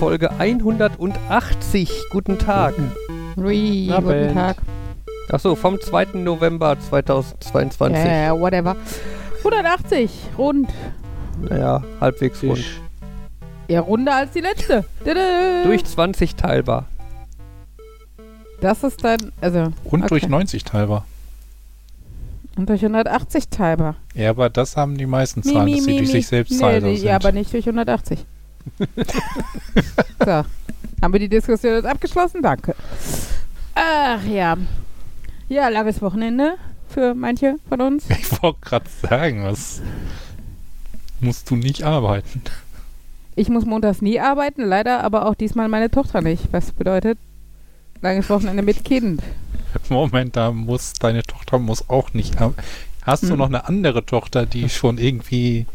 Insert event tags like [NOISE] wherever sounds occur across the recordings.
Folge 180. Guten Tag. Ui, Na, guten. Tag. Achso, vom 2. November 2022. Ja, ja, whatever. 180, rund. Naja, halbwegs rund. Ja, runder als die letzte. Durch 20 teilbar. Das ist dann, also, Und Okay. durch 90 teilbar. und durch 180 teilbar. Ja, aber das haben die meisten Mi, Zahlen, mi, dass sie mi, durch mi. sich selbst Nee, teilbar nee, sind. Ja, aber nicht durch 180. [LAUGHS] so, haben wir die Diskussion jetzt abgeschlossen? Danke. Ach ja. Ja, langes Wochenende für manche von uns. [LAUGHS] ich wollte gerade sagen, was musst du nicht arbeiten. Ich muss montags nie arbeiten, leider aber auch diesmal meine Tochter nicht. Was bedeutet langes Wochenende mit Kind. Moment, da muss deine Tochter muss auch nicht arbeiten. Hast du Hm. noch eine andere Tochter, die [LAUGHS] schon irgendwie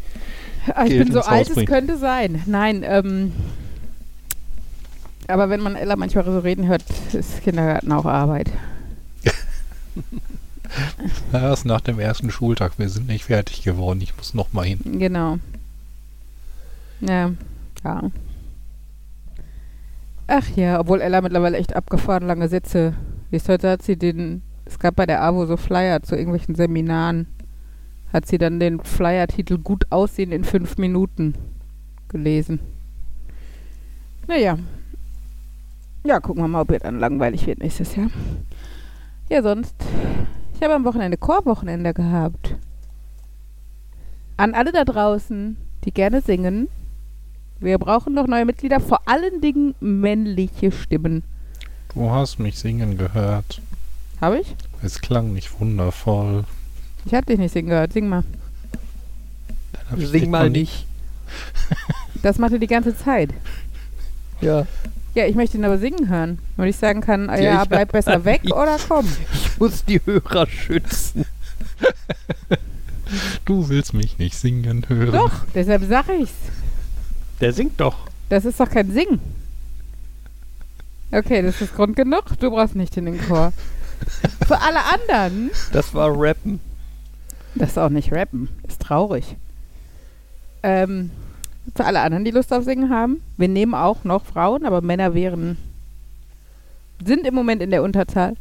ich Geld bin so alt, es könnte sein. Nein, ähm. Aber wenn man Ella manchmal so reden hört, ist Kindergarten auch Arbeit. [LAUGHS] erst nach dem ersten Schultag, wir sind nicht fertig geworden, ich muss noch mal hin. Genau. Ja, ja. Ach ja, obwohl Ella mittlerweile echt abgefahren lange Sätze. Wie es heute hat sie den, es gab bei der AWO so Flyer zu irgendwelchen Seminaren. Hat sie dann den Flyer-Titel Gut aussehen in fünf Minuten gelesen. Naja. Ja, gucken wir mal, ob ihr dann langweilig wird nächstes Jahr. Ja, sonst. Ich habe am Wochenende Chorwochenende gehabt. An alle da draußen, die gerne singen. Wir brauchen noch neue Mitglieder, vor allen Dingen männliche Stimmen. Du hast mich singen gehört. Habe ich? Es klang nicht wundervoll. Ich habe dich nicht singen gehört. Sing mal. Dann hab ich Sing mal nicht. [LAUGHS] Das macht er die ganze Zeit. Ja. Ja, ich möchte ihn aber singen hören. Und ich sagen kann, ah Ja, ja, ich bleib besser weg nicht. [LAUGHS] oder komm. Ich muss die Hörer schützen. Du willst mich nicht singen hören. Doch, deshalb sage ich's. Der singt doch. Das ist doch kein Singen. Okay, das ist Grund genug. Du brauchst nicht in den Chor. Für alle anderen, Das war Rappen. Das ist auch nicht rappen, ist traurig. Ähm, für alle anderen, die Lust auf Singen haben, wir nehmen auch noch Frauen, aber Männer wären, sind im Moment in der Unterzahl.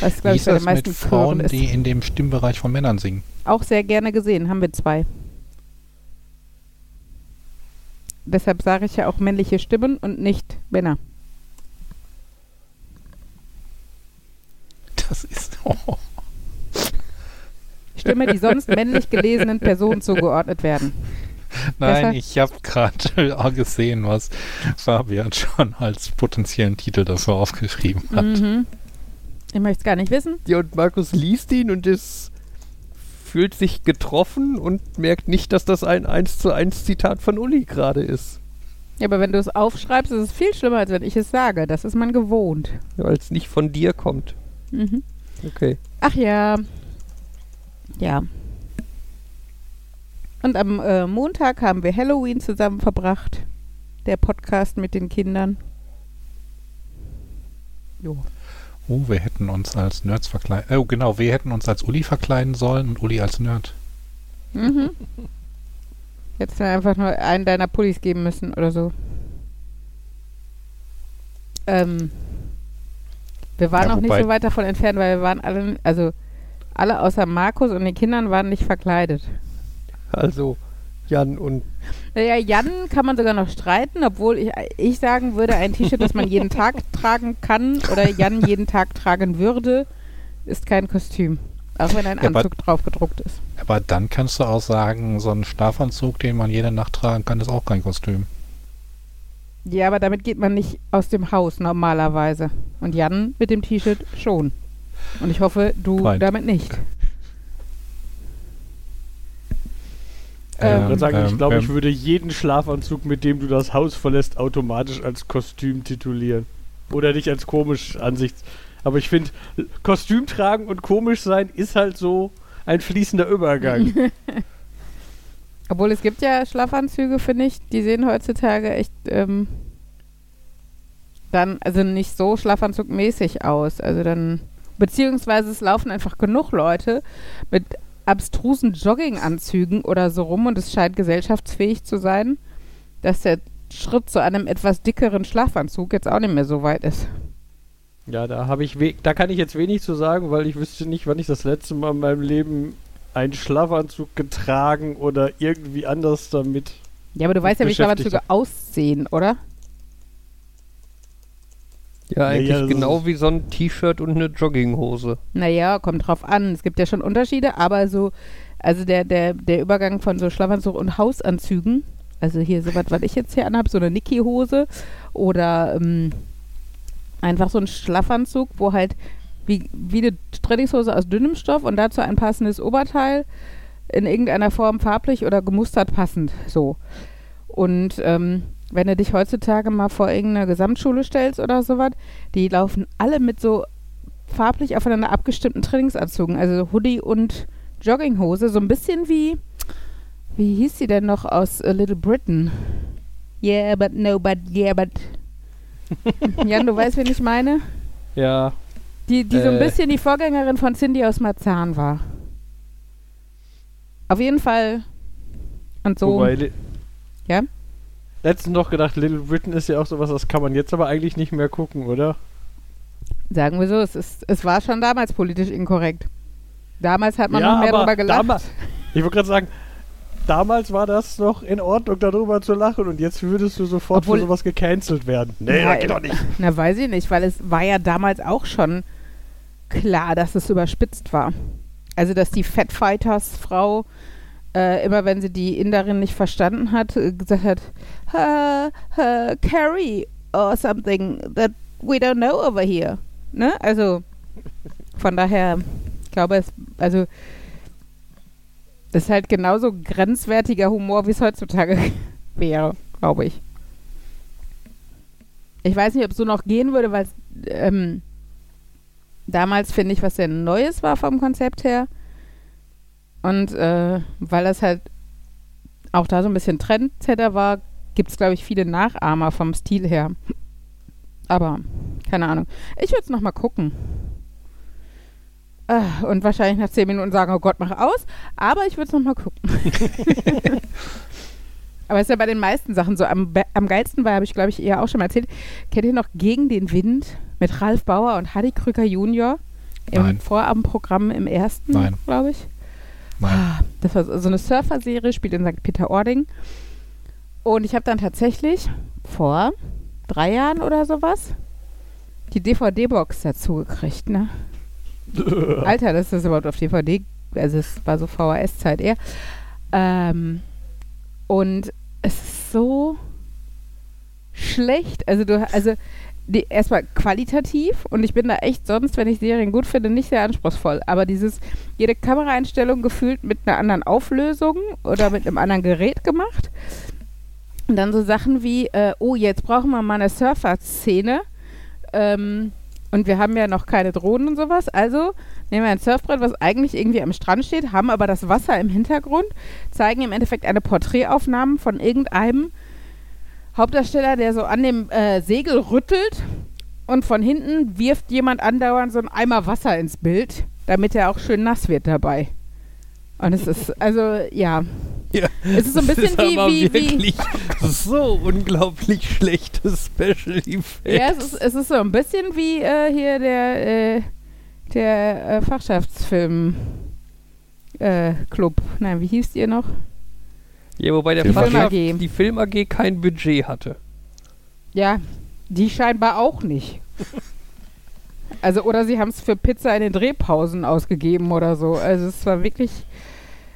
Was, glaube ich, bei den mit meisten Chören Frauen, ist. die in dem Stimmbereich von Männern singen? Auch sehr gerne gesehen, haben wir zwei. Deshalb sage ich ja auch männliche Stimmen und nicht Männer. Das ist. Oh. [LAUGHS] [LAUGHS] Stimme, die sonst männlich gelesenen Personen zugeordnet werden. Nein, Besser? ich habe gerade [LAUGHS] gesehen, was Fabian schon als potenziellen Titel dafür aufgeschrieben hat. Mhm. Ich möchte es gar nicht wissen. Ja, und Markus liest ihn und ist fühlt sich getroffen und merkt nicht, dass das ein 1 zu 1 Zitat von Uli gerade ist. Ja, aber wenn du es aufschreibst, ist es viel schlimmer, als wenn ich es sage. Das ist man gewohnt. Weil es nicht von dir kommt. Mhm. Okay. Ach ja. Ja. Und am äh, Montag haben wir Halloween zusammen verbracht. Der Podcast mit den Kindern. Jo. Oh, wir hätten uns als Nerds verkleiden. Oh, genau, wir hätten uns als Uli verkleiden sollen und Uli als Nerd. Mhm. Jetzt einfach nur einen deiner Pullis geben müssen oder so. Ähm, wir waren Ja, auch nicht so weit davon entfernt, weil wir waren alle, also alle außer Markus und den Kindern waren nicht verkleidet. Also Jan und Naja, Jan kann man sogar noch streiten, obwohl ich, ich sagen würde, ein T-Shirt, das man jeden Tag [LAUGHS] tragen kann oder Jan jeden Tag tragen würde, ist kein Kostüm. Auch wenn ein Ja, Anzug drauf gedruckt ist. Aber dann kannst du auch sagen, so ein Schlafanzug, den man jede Nacht tragen kann, ist auch kein Kostüm. Ja, aber damit geht man nicht aus dem Haus normalerweise. Und Jan mit dem T-Shirt schon. Und ich hoffe, du Fein. damit nicht. Ich Ähm, würde sagen, ich ähm, glaube, ich ähm. würde jeden Schlafanzug, mit dem du das Haus verlässt, automatisch als Kostüm titulieren. Oder nicht als komisch Ansichts. Aber ich finde, Kostüm tragen und komisch sein ist halt so ein fließender Übergang. [LAUGHS] Obwohl es gibt ja Schlafanzüge, finde ich, die sehen heutzutage echt ähm, dann, also nicht so schlafanzugmäßig aus. Also dann, beziehungsweise es laufen einfach genug Leute mit abstrusen Jogginganzügen oder so rum und es scheint gesellschaftsfähig zu sein, dass der Schritt zu einem etwas dickeren Schlafanzug jetzt auch nicht mehr so weit ist. Ja, da habe ich da kann ich jetzt wenig zu sagen, weil ich wüsste nicht, wann ich das letzte Mal in meinem Leben einen Schlafanzug getragen oder irgendwie anders damit. Ja, aber du weißt ja, wie. Schlafanzüge aussehen, oder? Ja, eigentlich ja, genau wie so ein T-Shirt und eine Jogginghose. Naja, kommt drauf an. Es gibt ja schon Unterschiede, aber so, also der, der, der Übergang von so Schlafanzug und Hausanzügen, also hier so was, was ich jetzt hier anhabe, so eine Niki-Hose oder ähm, einfach so ein Schlafanzug, wo halt wie, wie eine Trainingshose aus dünnem Stoff und dazu ein passendes Oberteil in irgendeiner Form farblich oder gemustert passend, so. Und ähm, wenn du dich heutzutage mal vor irgendeine Gesamtschule stellst oder sowas, die laufen alle mit so farblich aufeinander abgestimmten Trainingsanzügen, also Hoodie und Jogginghose, so ein bisschen wie, wie hieß sie denn noch aus äh, Little Britain? Yeah, but no, but yeah, but. [LAUGHS] Jan, du weißt, wen ich meine? Ja, Die, die so ein Äh. bisschen die Vorgängerin von Cindy aus Marzahn war. Auf jeden Fall. Und so. wobei. Ja? Letztens noch gedacht, Little Britain ist ja auch sowas, das kann man jetzt aber eigentlich nicht mehr gucken, oder? Sagen wir so, es, ist, es war schon damals politisch inkorrekt. Damals hat man Ja, noch mehr drüber gelacht. Ich wollte gerade sagen, damals war das noch in Ordnung, darüber zu lachen und jetzt würdest du sofort Obwohl- für sowas gecancelt werden. Nee, Ja, das geht doch nicht. Na, weiß ich nicht, weil es war ja damals auch schon klar, dass es überspitzt war. Also, dass die Fatfighters Frau äh, immer, wenn sie die Inderin nicht verstanden hat, äh, gesagt hat, uh, uh, Carrie or something that we don't know over here. Ne? Also, von daher, ich glaube, es, also, das ist halt genauso grenzwertiger Humor, wie es heutzutage [LAUGHS] wäre, glaube ich. Ich weiß nicht, ob es so noch gehen würde, weil ähm, damals, finde ich, was sehr Neues war vom Konzept her. Und äh, weil das halt auch da so ein bisschen Trendsetter war, gibt es, glaube ich, viele Nachahmer vom Stil her. Aber, keine Ahnung. Ich würde es nochmal gucken. Äh, und wahrscheinlich nach zehn Minuten sagen, oh Gott, mach aus. Aber ich würde es nochmal gucken. [LAUGHS] Aber es ist ja bei den meisten Sachen so. Am, am geilsten war, habe ich glaube ich eher auch schon mal erzählt, kennt ihr noch Gegen den Wind mit Ralf Bauer und Hadi Krücker Junior? Im Nein. Vorabendprogramm im ersten, glaube ich. Nein. Ah, Das war so eine Surfer-Serie, spielt in St. Peter-Ording. Und ich habe dann tatsächlich vor drei Jahren oder sowas die DVD-Box dazu gekriegt, ne? [LAUGHS] Alter, das ist überhaupt auf DVD, also es war so VHS-Zeit eher. Ähm, und es ist so schlecht. Also du, also die, erstmal qualitativ und ich bin da echt sonst, wenn ich Serien gut finde, nicht sehr anspruchsvoll. Aber dieses, jede Kameraeinstellung gefühlt mit einer anderen Auflösung oder mit einem anderen Gerät gemacht. Und dann so Sachen wie, äh, oh, jetzt brauchen wir mal eine Surfer-Szene. Ähm, und wir haben ja noch keine Drohnen und sowas. Also nehmen wir ein Surfbrett, was eigentlich irgendwie am Strand steht, haben aber das Wasser im Hintergrund, zeigen im Endeffekt eine Porträtaufnahme von irgendeinem Hauptdarsteller, der so an dem äh, Segel rüttelt und von hinten wirft jemand andauernd so einen Eimer Wasser ins Bild, damit er auch schön nass wird dabei. Und es ist, also, ja. Ja, Es ist so ein bisschen wie- aber wie- wie- wirklich so unglaublich schlechtes Special Effects. Ja, es ist, es ist so ein bisschen wie äh, hier der, äh, der äh, Fachschaftsfilm äh, Club. Nein, wie hieß ihr noch? Ja, wobei der Film Fachschaft, AG. die Film AG kein Budget hatte. Ja, die scheinbar auch nicht. Also, oder sie haben es für Pizza in den Drehpausen ausgegeben oder so. Also, es war wirklich.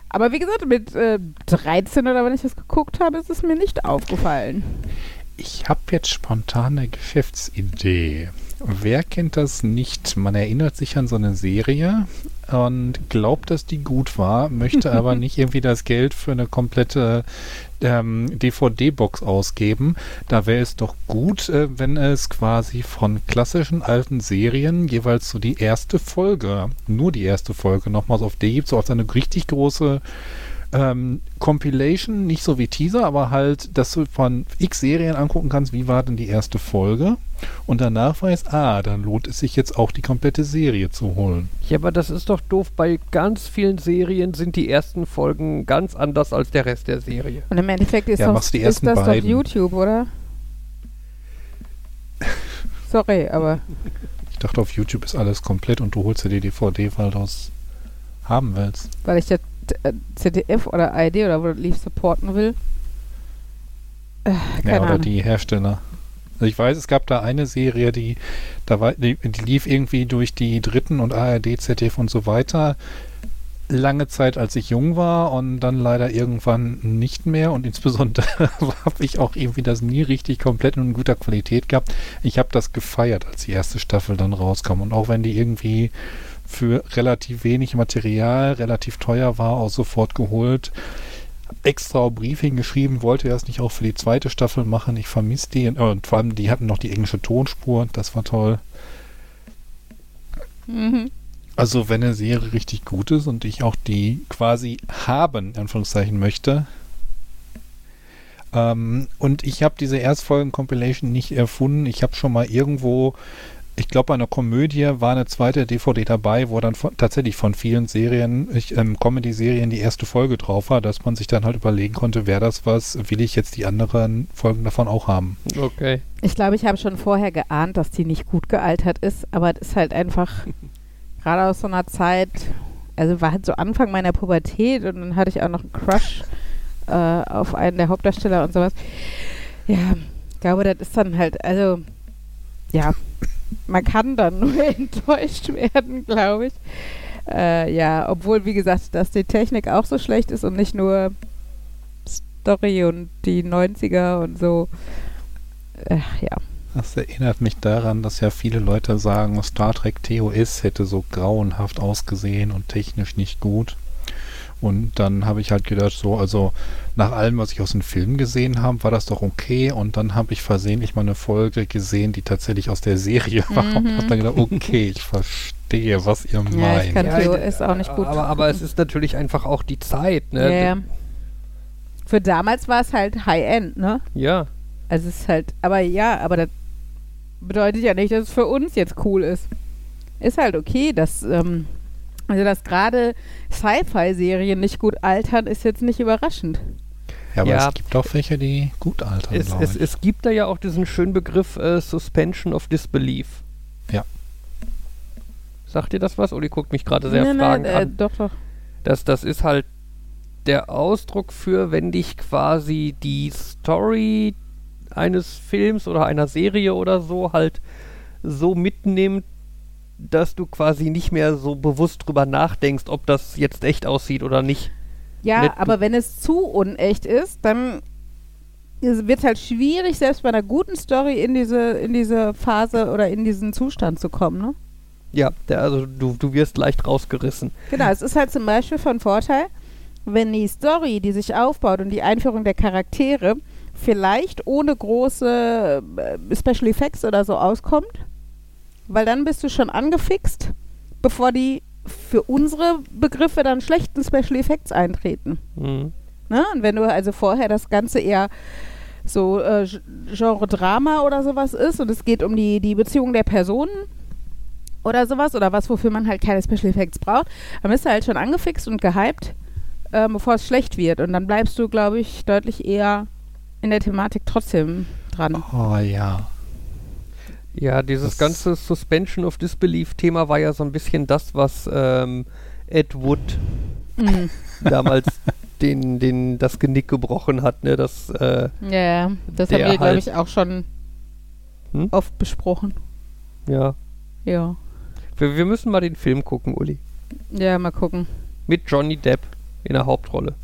Aber wie gesagt, mit äh, 13 oder wenn ich das geguckt habe, ist es mir nicht aufgefallen. Ich habe jetzt spontan eine Geschäftsidee. Wer kennt das nicht? Man erinnert sich an so eine Serie und glaubt, dass die gut war, möchte [LAUGHS] aber nicht irgendwie das Geld für eine komplette ähm, DVD-Box ausgeben. Da wäre es doch gut, äh, wenn es quasi von klassischen alten Serien jeweils so die erste Folge, nur die erste Folge nochmals auf D gibt, so auf eine richtig große ähm, Compilation, nicht so wie Teaser, aber halt, dass du von x Serien angucken kannst, wie war denn die erste Folge und danach weißt, ah, dann lohnt es sich jetzt auch die komplette Serie zu holen. Ja, aber das ist doch doof. Bei ganz vielen Serien sind die ersten Folgen ganz anders als der Rest der Serie. Und im Endeffekt ist, Ja, doch, ist das beiden. doch YouTube, oder? Sorry, aber Ich dachte, auf YouTube ist alles komplett und du holst dir die DVD, weil du es haben willst. weil ich das äh, ZDF oder ARD oder wo lief supporten will. Äh, keine ja, oder Ahnung. die Hersteller. Also ich weiß, es gab da eine Serie, die, da war, die, die lief irgendwie durch die Dritten und ARD, ZDF und so weiter. Lange Zeit, als ich jung war und dann leider irgendwann nicht mehr und [LAUGHS] insbesondere habe ich auch irgendwie das nie richtig komplett und in guter Qualität gehabt. Ich habe das gefeiert, als die erste Staffel dann rauskam und auch wenn die irgendwie für relativ wenig Material, relativ teuer war, auch sofort geholt extra Briefing geschrieben, wollte er es nicht auch für die zweite Staffel machen. Ich vermisse die. Und vor allem, die hatten noch die englische Tonspur. Das war toll. Mhm. Also, wenn eine Serie richtig gut ist und ich auch die quasi haben, in Anführungszeichen, möchte. Ähm, und ich habe diese Erstfolgen-Compilation nicht erfunden. Ich habe schon mal irgendwo, ich glaube, bei einer Komödie war eine zweite DVD dabei, wo dann von, tatsächlich von vielen Serien, ich, ähm, Comedy-Serien, die erste Folge drauf war, dass man sich dann halt überlegen konnte, wäre das was, will ich jetzt die anderen Folgen davon auch haben. Okay. Ich glaube, ich habe schon vorher geahnt, dass die nicht gut gealtert ist, aber es ist halt einfach gerade aus so einer Zeit, also war halt so Anfang meiner Pubertät und dann hatte ich auch noch einen Crush äh, auf einen der Hauptdarsteller und sowas. Ja, ich glaube, das ist dann halt, also ja, man kann dann nur [LAUGHS] enttäuscht werden, glaube ich. Äh, ja, obwohl, wie gesagt, dass die Technik auch so schlecht ist und nicht nur Story und die 90er und so. Äh, ja. Das erinnert mich daran, dass ja viele Leute sagen, Star Trek TOS hätte so grauenhaft ausgesehen und technisch nicht gut. Und dann habe ich halt gedacht, so, also nach allem, was ich aus den Filmen gesehen habe, war das doch okay. Und dann habe ich versehentlich mal eine Folge gesehen, die tatsächlich aus der Serie war. Und Mhm. habe dann gedacht, okay, ich verstehe, was ihr Ja, ich meint. kann Ja, TOS auch nicht gut. Aber, aber es ist natürlich einfach auch die Zeit, ne? Ja. Für damals war es halt High-End, ne? Ja. Also es ist halt, aber ja, aber das bedeutet ja nicht, dass es für uns jetzt cool ist. Ist halt okay, dass, ähm, also dass gerade Sci-Fi-Serien nicht gut altern, ist jetzt nicht überraschend. Ja, aber Ja. es gibt auch welche, die gut altern, Es, es, ich. es gibt da ja auch diesen schönen Begriff äh, Suspension of Disbelief. Ja. Sagt dir das was? Uli guckt mich gerade sehr Nee, nee, fragend äh, an. doch, doch. Das, das ist halt der Ausdruck für, wenn dich quasi die Story eines Films oder einer Serie oder so halt so mitnimmt, dass du quasi nicht mehr so bewusst drüber nachdenkst, ob das jetzt echt aussieht oder nicht. Ja, Nicht- aber wenn es zu unecht ist, dann wird es halt schwierig, selbst bei einer guten Story in diese, in diese Phase oder in diesen Zustand zu kommen, ne? Ja, der, also du, du wirst leicht rausgerissen. Genau, es ist halt zum Beispiel von Vorteil, wenn die Story, die sich aufbaut und die Einführung der Charaktere vielleicht ohne große äh, Special Effects oder so auskommt, weil dann bist du schon angefixt, bevor die für unsere Begriffe dann schlechten Special Effects eintreten. Mhm. Ne? Und wenn du also vorher das Ganze eher so äh, Genre Drama oder sowas ist und es geht um die, die Beziehung der Personen oder sowas oder was, wofür man halt keine Special Effects braucht, dann bist du halt schon angefixt und gehypt, ähm, bevor es schlecht wird. Und dann bleibst du, glaube ich, deutlich eher in der Thematik trotzdem dran. Oh ja. Ja, dieses Das- ganze Suspension of Disbelief-Thema war ja so ein bisschen das, was ähm, Ed Wood Mhm. [LAUGHS] damals den, den, das Genick gebrochen hat. Ne? Das, äh, Ja, ja, das haben wir, glaube halt- ich, auch schon Hm? oft besprochen. ja. Ja. Wir, wir müssen mal den Film gucken, Uli. Ja, mal gucken. Mit Johnny Depp in der Hauptrolle.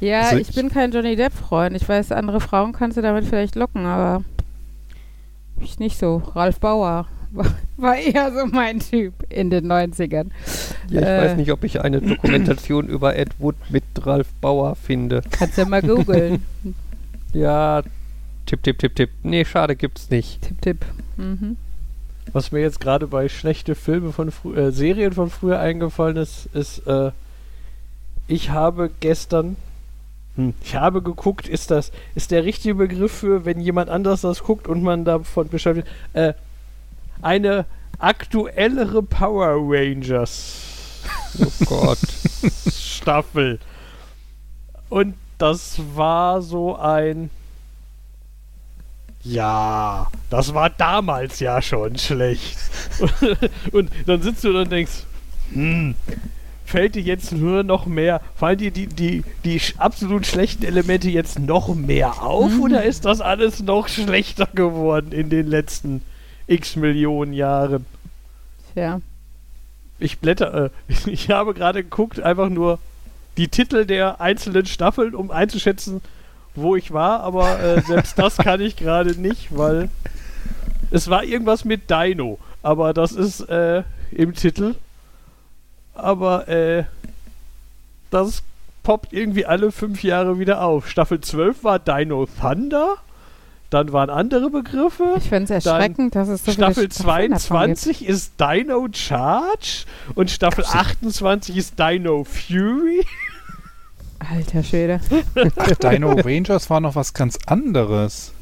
Ja, Also ich, ich- bin kein Johnny Depp-Freund. Ich weiß, andere Frauen kannst du damit vielleicht locken, aber ich nicht so. Ralf Bauer war, [LAUGHS] war eher so mein Typ in den 90ern. Ja, ich Äh. weiß nicht, ob ich eine Dokumentation über Ed Wood mit Ralf Bauer finde. Kannst ja mal googeln. [LAUGHS] Ja, tipp, tipp, tipp, tipp. Nee, schade, gibt's nicht. tipp, tipp. Mhm. Was mir jetzt gerade bei schlechte Filme von äh, Serien von früher eingefallen ist, ist, äh, ich habe gestern. Hm, ich habe geguckt, ist das, ist der richtige Begriff für, wenn jemand anders das guckt und man davon beschäftigt, äh, eine aktuellere Power Rangers Oh Gott. [LAUGHS] Staffel. Und das war so ein. Ja, das war damals ja schon schlecht. [LAUGHS] und dann sitzt du und denkst, hm, fällt dir jetzt nur noch mehr, fallen dir die, die, die absolut schlechten Elemente jetzt noch mehr auf oder ist das alles noch schlechter geworden in den letzten x Millionen Jahren? Tja. Ich blätter, äh, [LAUGHS] ich habe gerade geguckt, einfach nur die Titel der einzelnen Staffeln, um einzuschätzen, wo ich war, aber äh, selbst das kann ich gerade nicht, weil es war irgendwas mit Dino, aber das ist äh, im Titel. Aber äh, das poppt irgendwie alle fünf Jahre wieder auf. Staffel 12 war Dino Thunder, dann waren andere Begriffe. Ich finde es erschreckend, dass es so Staffel viele Staffeln davon gibt. 22 ist Dino Charge und Staffel 28 ist Dino Fury. Alter Schwede. [LAUGHS] [LAUGHS] Dino Rangers war noch was ganz anderes.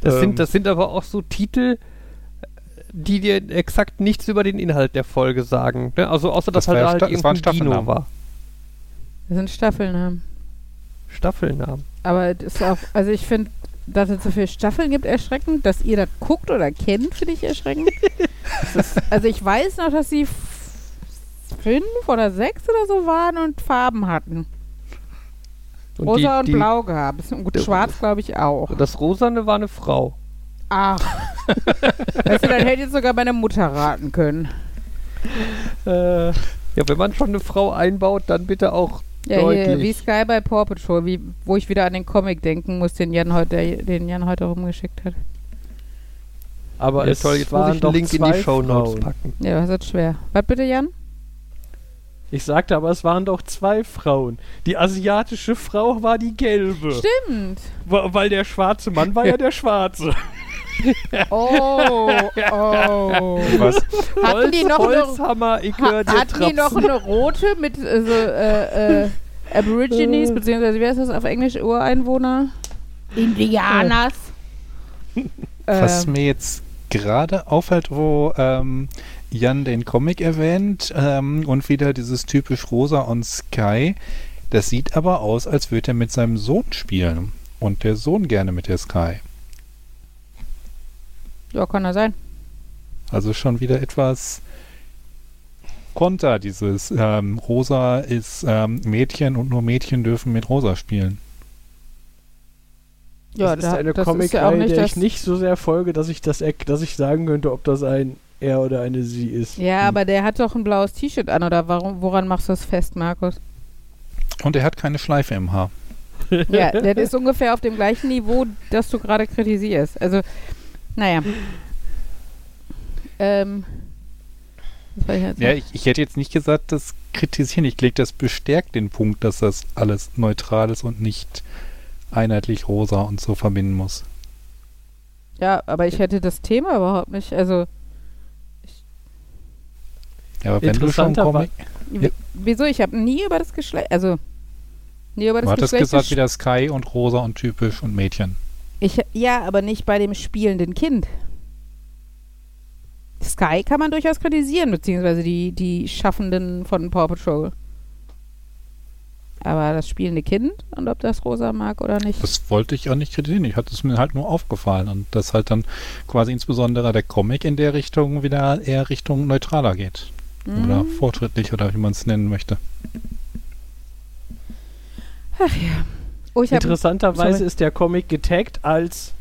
Das, Ähm. sind, das sind aber auch so Titel, die dir exakt nichts über den Inhalt der Folge sagen. Ne? Also außer, dass Das halt halt Sta- irgendein Dino Staffelnamen. war. Das sind Staffelnamen. Staffelnamen. Aber das ist auch, also ich finde, dass es so viele Staffeln gibt, erschreckend. Dass ihr das guckt oder kennt, finde ich erschreckend. Das ist, also ich weiß noch, dass sie fünf oder sechs oder so waren und Farben hatten. Und Rosa die, und die, blau gab es. Und gut, schwarz glaube ich auch. Das Rosane war eine Frau. Ach. weißt du, dann hätte ich sogar meine Mutter raten können. Äh, Ja, wenn man schon eine Frau einbaut, dann bitte auch Ja, hier, deutlich. wie Sky bei Paw Patrol, wie, wo ich wieder an den Comic denken muss, den Jan heute, den Jan heute rumgeschickt hat. aber ja, es toll, jetzt muss waren ich doch einen Link in zwei die Show Notes Frauen. packen. Ja, das ist schwer. Was bitte, Jan? Ich sagte aber, es waren doch zwei Frauen. Die asiatische Frau war die gelbe. Stimmt. Weil der schwarze Mann war ja [LAUGHS] der schwarze. [LAUGHS] Oh, oh. Was? Hatten die noch eine, Holzhammer, ich ha, hatten die noch trapsen. eine rote mit äh, so, äh, äh, Aborigines, Äh. beziehungsweise wie heißt das auf Englisch? Ureinwohner? Indianers. Was Ähm, mir jetzt gerade auffällt, wo ähm, Jan den Comic erwähnt ähm, und wieder dieses typisch Rosa und Sky, das sieht aber aus, als würde er mit seinem Sohn spielen. Und der Sohn gerne mit der Sky. Ja, kann er sein. Also schon wieder etwas Konter, dieses ähm, Rosa ist ähm, Mädchen und nur Mädchen dürfen mit Rosa spielen. Ja, das ist da- eine das ist ja auch Comicreihe, nicht der ich nicht so sehr folge, dass ich das, dass ich sagen könnte, ob das ein er oder eine sie ist. Ja, Hm. aber der hat doch ein blaues T-Shirt an, oder warum, woran machst du das fest, Markus? Und er hat keine Schleife im Haar. Ja, das ist ungefähr auf dem gleichen Niveau, das du gerade kritisierst. Also, naja. Ähm. Ich? Ja, ich, ich hätte jetzt nicht gesagt, das kritisieren. Ich glaube, das bestärkt den Punkt, dass das alles neutral ist und nicht einheitlich rosa und so verbinden muss. ja, aber ich hätte das Thema überhaupt nicht. Also, Ja, aber wenn du schon Comic, Ja. wieso? Ich habe nie über das Geschlecht. Also, nie über du das hattest Geschlecht. gesagt, ges- wieder Sky und rosa und typisch und Mädchen. Ich, ja, aber nicht bei dem spielenden Kind. Sky kann man durchaus kritisieren, beziehungsweise die, die Schaffenden von Paw Patrol. Aber das spielende Kind und ob das rosa mag oder nicht. Das wollte ich auch nicht kritisieren. Ich hatte es mir halt nur aufgefallen und dass halt dann quasi insbesondere der Comic in der Richtung wieder eher Richtung neutraler geht. Oder Mhm. fortschrittlich oder wie man es nennen möchte. Oh, ich habe Interessanterweise ist der Comic getaggt als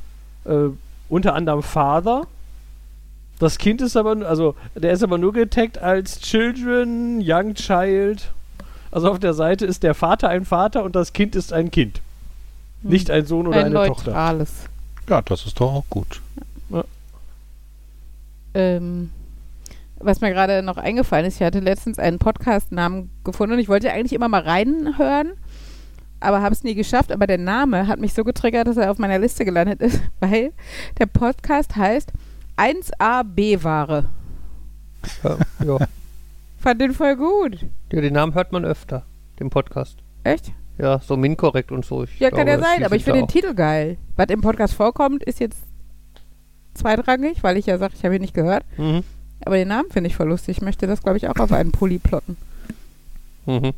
äh, unter anderem Father. Das Kind ist aber, also der ist aber nur getaggt als Children, Young Child. Also auf der Seite ist der Vater ein Vater und das Kind ist ein Kind. Nicht ein Sohn oder ein eine Tochter. neutrales. Ja, das ist doch auch gut. Ähm, was mir gerade noch eingefallen ist, ich hatte letztens einen Podcast-Namen gefunden und ich wollte eigentlich immer mal reinhören, aber habe es nie geschafft. Aber der Name hat mich so getriggert, dass er auf meiner Liste gelandet ist, [LAUGHS] weil der Podcast heißt 1A B-Ware. Ja, ja. [LAUGHS] Fand den voll gut. ja, den Namen hört man öfter. dem Podcast. Echt? Ja, so minkorrekt und so. Ich Ja, kann glaube, ja sein, aber ich finde den Titel geil. Was im Podcast vorkommt, ist jetzt zweitrangig, weil ich ja sage, ich habe ihn nicht gehört. Mhm. Aber den Namen finde ich voll lustig. Ich möchte das, glaube ich, auch auf einen Pulli plotten. Mhm.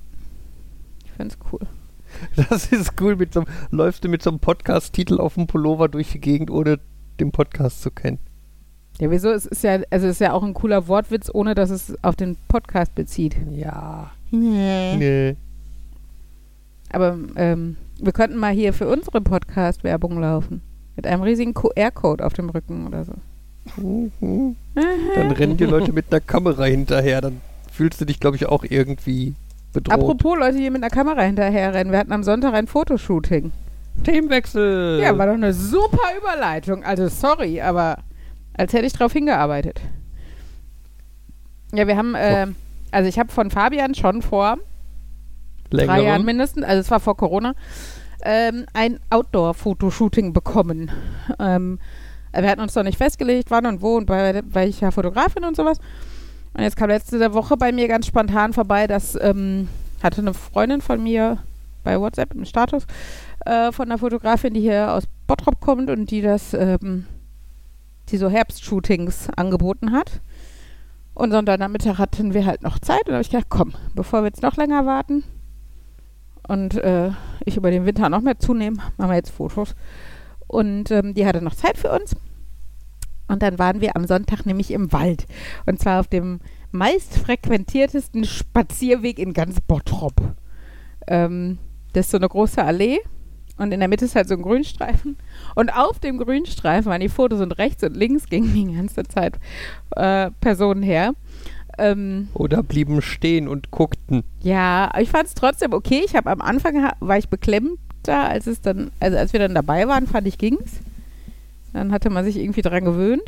Ich finde es cool. [LAUGHS] Das ist cool. Mit so, einem- läufst du mit so einem Podcast-Titel auf dem Pullover durch die Gegend, ohne den Podcast zu kennen. Ja, wieso? Es ist ja, also es ist ja auch ein cooler Wortwitz, ohne dass es auf den Podcast bezieht. Ja. Nee. Nee. Aber ähm, wir könnten mal hier für unsere Podcast-Werbung laufen. Mit einem riesigen QR-Code auf dem Rücken oder so. Mhm. [LAUGHS] Dann rennen die Leute mit einer Kamera hinterher. Dann fühlst du dich, glaube ich, auch irgendwie bedroht. Apropos Leute, die mit einer Kamera hinterherrennen. Wir hatten am Sonntag ein Fotoshooting. Themenwechsel. Ja, war doch eine super Überleitung. Also sorry, aber als hätte ich drauf hingearbeitet. Ja, wir haben, äh, also ich habe von Fabian schon vor drei Jahren Längeren. mindestens, also es war vor Corona, ähm, ein Outdoor-Fotoshooting bekommen. Ähm, wir hatten uns noch nicht festgelegt, wann und wo und bei, weil ich ja Fotografin und sowas. Und jetzt kam letzte Woche bei mir ganz spontan vorbei, dass ähm, hatte eine Freundin von mir bei WhatsApp im Status äh, von einer Fotografin, die hier aus Bottrop kommt und die das, ähm, die so Herbstshootings angeboten hat. Und Sonntagnachmittag hatten wir halt noch Zeit und da habe ich gedacht, komm, bevor wir jetzt noch länger warten und äh, ich über den Winter noch mehr zunehme, machen wir jetzt Fotos. Und ähm, die hatte noch Zeit für uns. Und dann waren wir am Sonntag nämlich im Wald. Und zwar auf dem meist frequentiertesten Spazierweg in ganz Bottrop. Ähm, das ist so eine große Allee. Und in der Mitte ist halt so ein Grünstreifen. Und auf dem Grünstreifen waren die Fotos und rechts und links [LAUGHS] gingen die ganze Zeit äh, Personen her. Ähm, Oder blieben stehen und guckten. ja, ich fand es trotzdem okay. Ich habe am Anfang war ich beklemmter, als es dann, also als wir dann dabei waren, fand ich ging's. Dann hatte man sich irgendwie dran gewöhnt.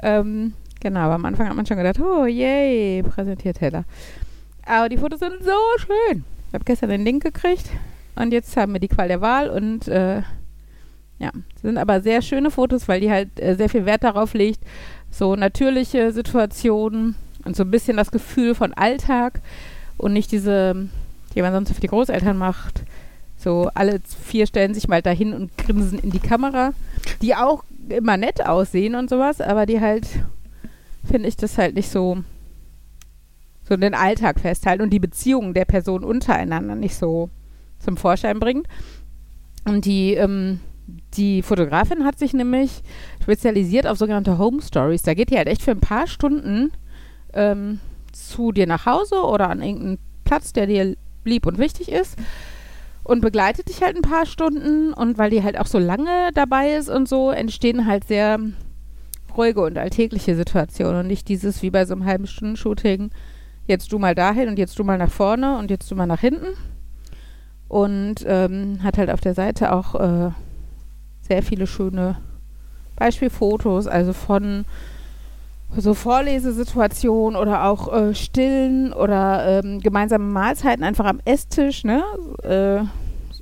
Ähm, genau, aber am Anfang hat man schon gedacht, oh yay, präsentiert Heller. Aber die Fotos sind so schön. Ich habe gestern den Link gekriegt und jetzt haben wir die Qual der Wahl und äh, ja, sind aber sehr schöne Fotos, weil die halt äh, sehr viel Wert darauf legt, so natürliche Situationen und so ein bisschen das Gefühl von Alltag und nicht diese, die man sonst für die Großeltern macht. So alle vier stellen sich mal dahin und grinsen in die Kamera, die auch immer nett aussehen und sowas, aber die halt, finde ich, das halt nicht so, so den Alltag festhalten und die Beziehungen der Personen untereinander nicht so zum Vorschein bringt. Und die, ähm, die Fotografin hat sich nämlich spezialisiert auf sogenannte Home Stories. Da geht die halt echt für ein paar Stunden ähm, zu dir nach Hause oder an irgendeinen Platz, der dir lieb und wichtig ist und begleitet dich halt ein paar Stunden und weil die halt auch so lange dabei ist und so, entstehen halt sehr ruhige und alltägliche Situationen und nicht dieses wie bei so einem halben Stunden Shooting, jetzt du mal dahin und jetzt du mal nach vorne und jetzt du mal nach hinten. Und ähm, hat halt auf der Seite auch äh, sehr viele schöne Beispielfotos, also von so Vorlesesituationen oder auch äh, Stillen oder ähm, gemeinsame Mahlzeiten einfach am Esstisch, ne? Äh,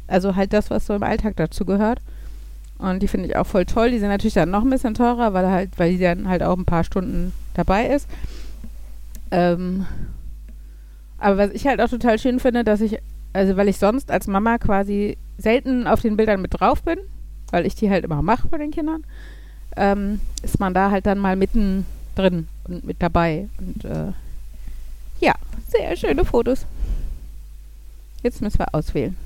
also halt das, was so im Alltag dazu gehört. Und die finde ich auch voll toll. Die sind natürlich dann noch ein bisschen teurer, weil halt, weil die dann halt auch ein paar Stunden dabei ist. Ähm, aber was ich halt auch total schön finde, dass ich, also weil ich sonst als Mama quasi selten auf den Bildern mit drauf bin, weil ich die halt immer mache bei den Kindern, ähm, ist man da halt dann mal mitten drin und mit dabei. Und äh, ja, sehr schöne Fotos. Jetzt müssen wir auswählen.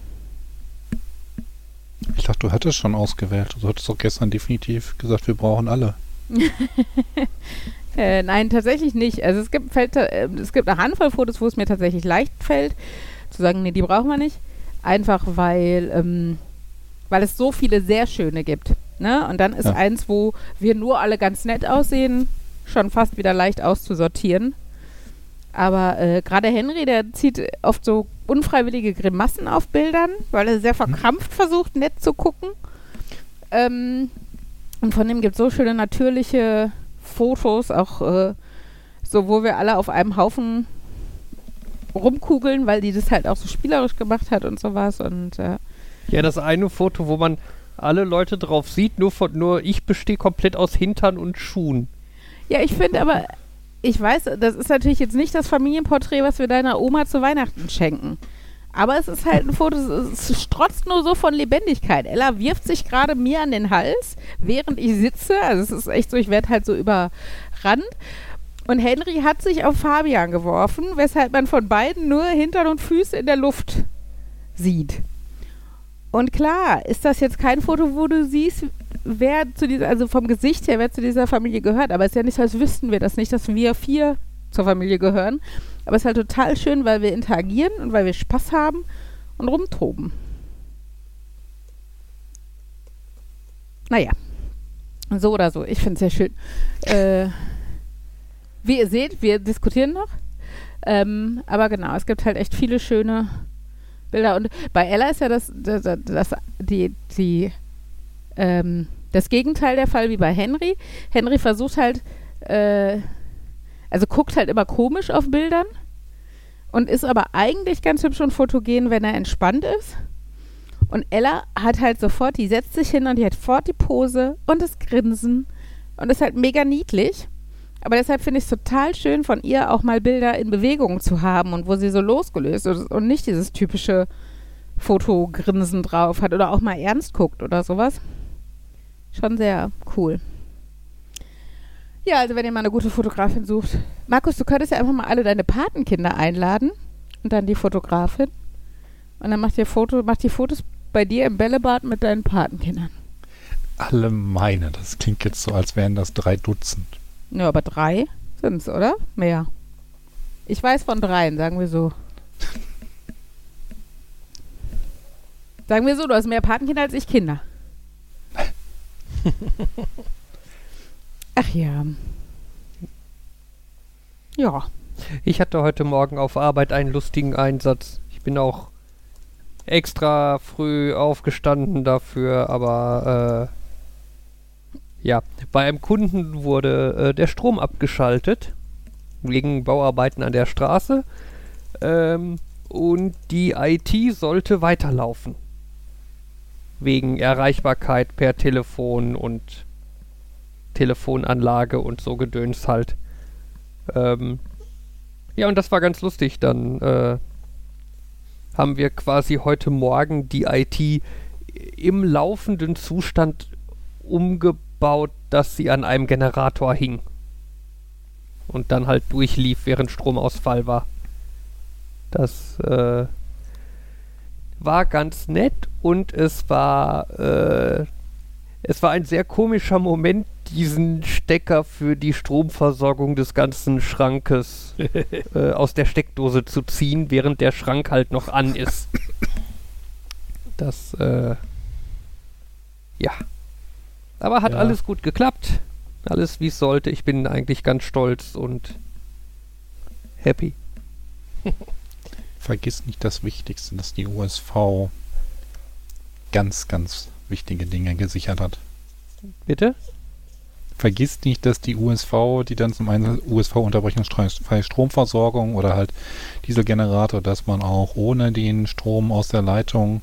Ich dachte, du hattest schon ausgewählt. Du hattest doch gestern definitiv gesagt, wir brauchen alle. [LAUGHS] Äh, nein, tatsächlich nicht. Also es gibt, fällt, äh, es gibt eine Handvoll Fotos, wo es mir tatsächlich leicht fällt, zu sagen, nee, die brauchen wir nicht. Einfach weil, ähm, weil es so viele sehr schöne gibt. Ne? Und dann ist Ja. eins, wo wir nur alle ganz nett aussehen, schon fast wieder leicht auszusortieren. Aber äh, gerade Henry, der zieht oft so unfreiwillige Grimassen auf Bildern, weil er sehr verkrampft versucht, nett zu gucken. Ähm, und von dem gibt es so schöne natürliche Fotos, auch äh, so, wo wir alle auf einem Haufen rumkugeln, weil die das halt auch so spielerisch gemacht hat und sowas. Und äh, Ja, das eine Foto, wo man alle Leute drauf sieht, nur, von, nur ich bestehe komplett aus Hintern und Schuhen. Ja, ich finde aber, ich weiß, das ist natürlich jetzt nicht das Familienporträt, was wir deiner Oma zu Weihnachten schenken. Aber es ist halt ein Foto, es strotzt nur so von Lebendigkeit. Ella wirft sich gerade mir an den Hals, während ich sitze. Also es ist echt so, ich werde halt so überrannt. Und Henry hat sich auf Fabian geworfen, weshalb man von beiden nur Hintern und Füße in der Luft sieht. Und klar, ist das jetzt kein Foto, wo du siehst, wer zu dieser, also vom Gesicht her, wer zu dieser Familie gehört. Aber es ist ja nicht so, als wüssten wir das nicht, dass wir vier zur Familie gehören. Aber es ist halt total schön, weil wir interagieren und weil wir Spaß haben und rumtoben. Naja. So oder so. Ich finde es sehr schön. Äh, wie ihr seht, wir diskutieren noch. Ähm, aber genau, es gibt halt echt viele schöne Bilder. Und bei Ella ist ja das, das, das die, die, ähm, das Gegenteil der Fall wie bei Henry. Henry versucht halt, äh, also guckt halt immer komisch auf Bildern und ist aber eigentlich ganz hübsch und fotogen, wenn er entspannt ist. Und Ella hat halt sofort, die setzt sich hin und die hat sofort die Pose und das Grinsen und ist halt mega niedlich. Aber deshalb finde ich es total schön, von ihr auch mal Bilder in Bewegung zu haben und wo sie so losgelöst ist und nicht dieses typische Fotogrinsen drauf hat oder auch mal ernst guckt oder sowas. Schon sehr cool. Ja, also wenn ihr mal eine gute Fotografin sucht. Markus, du könntest ja einfach mal alle deine Patenkinder einladen und dann die Fotografin. Und dann macht ihr Foto, macht die Fotos bei dir im Bällebad mit deinen Patenkindern. Alle meine, das klingt jetzt so, als wären das drei Dutzend. Ja, aber drei sind es, oder? Mehr. Ich weiß von dreien, sagen wir so. [LAUGHS] Sagen wir so, du hast mehr Patenkinder als ich Kinder. Ach ja. Ja. Ich hatte heute Morgen auf Arbeit einen lustigen Einsatz. Ich bin auch extra früh aufgestanden dafür, aber äh, ja, bei einem Kunden wurde äh, der Strom abgeschaltet wegen Bauarbeiten an der Straße ähm, und die IT sollte weiterlaufen wegen Erreichbarkeit per Telefon und Telefonanlage und so Gedöns halt. Ähm, ja, und das war ganz lustig. Dann äh, haben wir quasi heute Morgen die IT im laufenden Zustand umgebaut, dass sie an einem Generator hing. Und dann halt durchlief, während Stromausfall war. Das äh, war ganz nett und es war äh, es war ein sehr komischer Moment, diesen Stecker für die Stromversorgung des ganzen Schrankes [LAUGHS] äh, aus der Steckdose zu ziehen, während der Schrank halt noch an ist. Das, äh, ja. Aber hat Ja. alles gut geklappt. Alles wie es sollte. Ich bin eigentlich ganz stolz und happy. Vergiss nicht das Wichtigste, dass die USV ganz, ganz wichtige Dinge gesichert hat. Bitte? Vergiss nicht, dass die USV, die dann zum einen USV unterbrechungsfreie Stromversorgung oder halt Dieselgenerator, dass man auch ohne den Strom aus der Leitung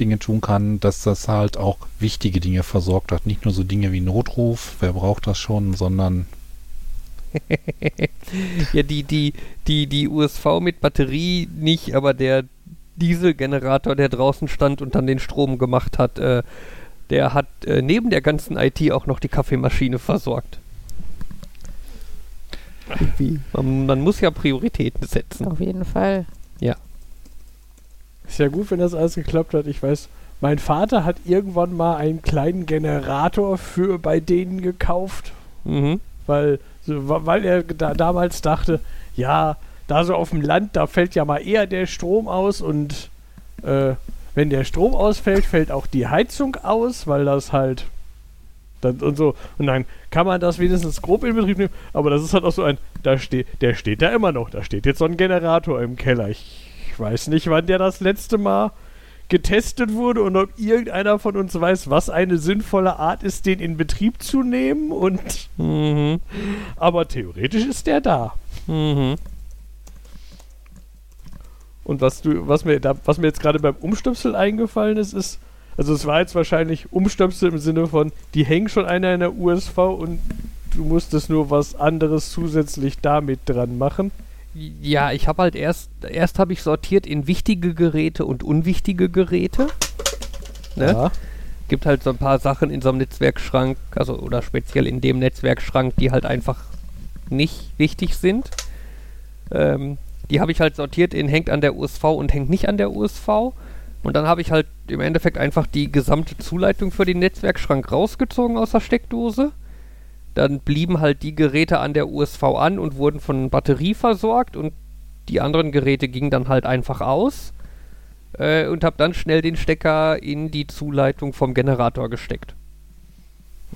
Dinge tun kann, dass das halt auch wichtige Dinge versorgt hat. Nicht nur so Dinge wie Notruf, wer braucht das schon, sondern [LAUGHS] ja, die, die, die, die USV mit Batterie nicht, aber der Dieselgenerator, der draußen stand und dann den Strom gemacht hat, äh, der hat äh, neben der ganzen IT auch noch die Kaffeemaschine versorgt. Irgendwie. Man, man muss ja Prioritäten setzen. Auf jeden Fall. Ist ja gut, wenn das alles geklappt hat. Ich weiß, mein Vater hat irgendwann mal einen kleinen Generator für bei denen gekauft, Mhm. weil, so, weil er da, damals dachte, ja, da so auf dem Land, da fällt ja mal eher der Strom aus und äh, wenn der Strom ausfällt, fällt auch die Heizung aus, weil das halt dann und so und dann kann man das wenigstens grob in Betrieb nehmen, aber das ist halt auch so ein, da steht, der steht da immer noch, da steht jetzt so ein Generator im Keller. Ich, ich weiß nicht, wann der das letzte Mal getestet wurde und ob irgendeiner von uns weiß, was eine sinnvolle Art ist, den in Betrieb zu nehmen und Mhm. aber theoretisch ist der da. Mhm. Und was du, was mir da, was mir jetzt gerade beim Umstöpsel eingefallen ist, ist, also es war jetzt wahrscheinlich Umstöpsel im Sinne von, die hängen schon einer in der USV und du musstest nur was anderes zusätzlich damit dran machen. Ja, ich habe halt erst, erst habe ich sortiert in wichtige Geräte und unwichtige Geräte. Ne? Ja. Gibt halt so ein paar Sachen in so einem Netzwerkschrank, also oder speziell in dem Netzwerkschrank, die halt einfach nicht wichtig sind. Ähm, die habe ich halt sortiert in hängt an der USV und hängt nicht an der USV. Und dann habe ich halt im Endeffekt einfach die gesamte Zuleitung für den Netzwerkschrank rausgezogen aus der Steckdose. Dann blieben halt die Geräte an der USV an und wurden von Batterie versorgt und die anderen Geräte gingen dann halt einfach aus. Äh, und habe dann schnell den Stecker in die Zuleitung vom Generator gesteckt.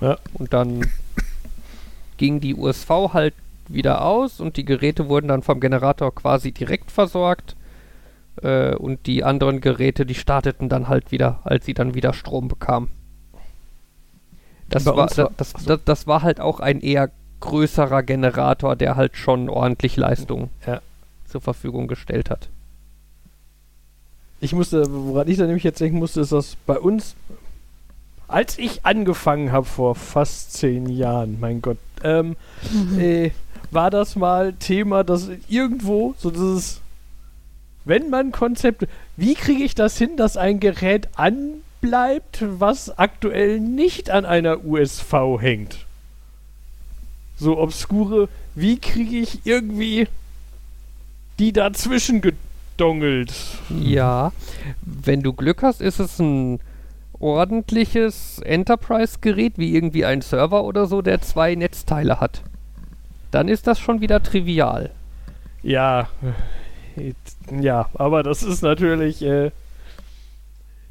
Ja. Und dann ging die USV halt wieder aus und die Geräte wurden dann vom Generator quasi direkt versorgt. Äh, und die anderen Geräte, die starteten dann halt wieder, als sie dann wieder Strom bekamen. Das war, war- das, das, das war halt auch ein eher größerer Generator, der halt schon ordentlich Leistung Ja. zur Verfügung gestellt hat. Ich musste, woran ich da nämlich jetzt denken musste, ist, dass bei uns, als ich angefangen habe vor fast zehn Jahren, mein Gott, ähm, äh, war das mal Thema, dass irgendwo so dieses, wenn man Konzepte, wie kriege ich das hin, dass ein Gerät anbleibt, was aktuell nicht an einer USV hängt? So obskure, wie kriege ich irgendwie die dazwischen gedongelt? Ja, wenn du Glück hast, ist es ein ordentliches Enterprise-Gerät, wie irgendwie ein Server oder so, der zwei Netzteile hat. Dann ist das schon wieder trivial. Ja, äh, ja, aber das ist natürlich äh,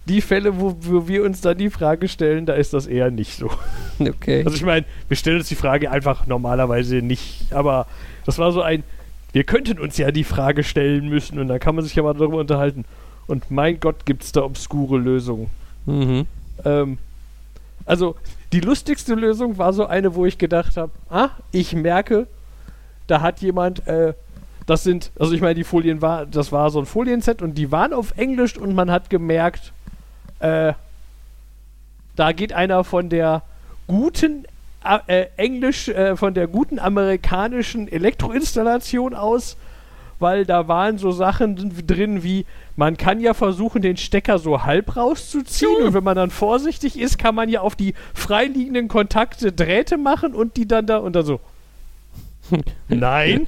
die Fälle, wo, wo wir uns dann die Frage stellen, da ist das eher nicht so. [LAUGHS] Okay. Also ich meine, wir stellen uns die Frage einfach normalerweise nicht, aber das war so ein, wir könnten uns ja die Frage stellen müssen und dann kann man sich ja mal darüber unterhalten. Und mein Gott, gibt es da obskure Lösungen. Mhm. Ähm, also die lustigste Lösung war so eine, wo ich gedacht habe, ah, ich merke, da hat jemand, äh, das sind, also ich meine, die Folien war, das war so ein Folienset und die waren auf Englisch und man hat gemerkt, äh, da geht einer von der guten äh, Englisch, äh, von der guten amerikanischen Elektroinstallation aus, weil da waren so Sachen drin wie, man kann ja versuchen, den Stecker so halb rauszuziehen und wenn man dann vorsichtig ist, kann man ja auf die freiliegenden Kontakte Drähte machen und die dann da und dann so. Nein.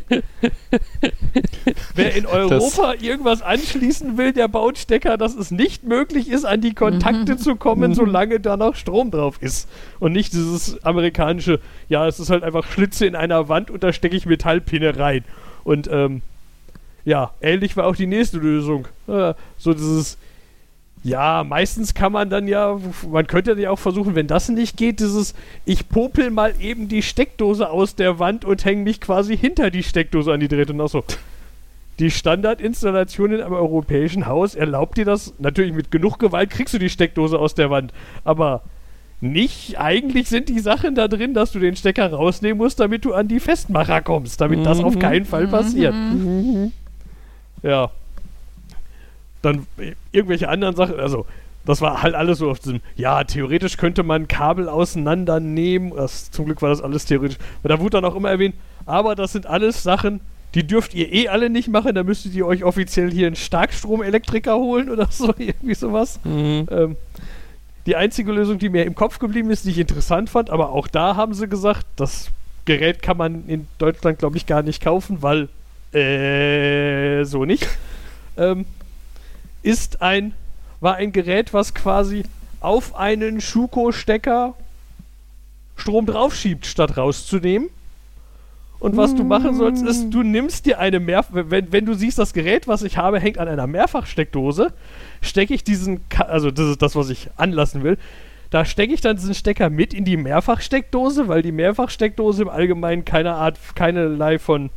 Wer in Europa irgendwas anschließen will, der baut Stecker, dass es nicht möglich ist, an die Kontakte zu kommen, solange da noch Strom drauf ist. Und nicht dieses amerikanische, ja, es ist halt einfach Schlitze in einer Wand und da stecke ich Metallpinne rein. Und ähm, ja, ähnlich war auch die nächste Lösung. Äh, so dieses, ja, meistens kann man dann ja, man könnte ja auch versuchen, wenn das nicht geht, dieses, ich popel mal eben die Steckdose aus der Wand und hänge mich quasi hinter die Steckdose an die Drähte. Und auch so. Die Standardinstallation in einem europäischen Haus erlaubt dir das, natürlich mit genug Gewalt kriegst du die Steckdose aus der Wand, aber nicht, eigentlich sind die Sachen da drin, dass du den Stecker rausnehmen musst, damit du an die Festmacher kommst, damit das auf Mhm. keinen Fall passiert. Ja. Dann irgendwelche anderen Sachen, also das war halt alles so auf diesem, ja, theoretisch könnte man Kabel auseinandernehmen, das, zum Glück war das alles theoretisch, da wurde dann auch immer erwähnt, aber das sind alles Sachen, die dürft ihr eh alle nicht machen, da müsstet ihr euch offiziell hier einen Starkstromelektriker holen oder so, [LAUGHS] irgendwie sowas. Mhm. Ähm, die einzige Lösung, die mir im Kopf geblieben ist, die ich interessant fand, aber auch da haben sie gesagt, das Gerät kann man in Deutschland, glaube ich, gar nicht kaufen, weil äh, so nicht. [LAUGHS] Ähm, ist ein, war ein Gerät, was quasi auf einen Schuko-Stecker Strom draufschiebt, statt rauszunehmen. Und was du machen sollst, ist, du nimmst dir eine Mehr wenn, wenn du siehst, das Gerät, was ich habe, hängt an einer Mehrfachsteckdose, stecke ich diesen, Ka also das ist das, was ich anlassen will, da stecke ich dann diesen Stecker mit in die Mehrfachsteckdose, weil die Mehrfachsteckdose im Allgemeinen keine Art, keinerlei von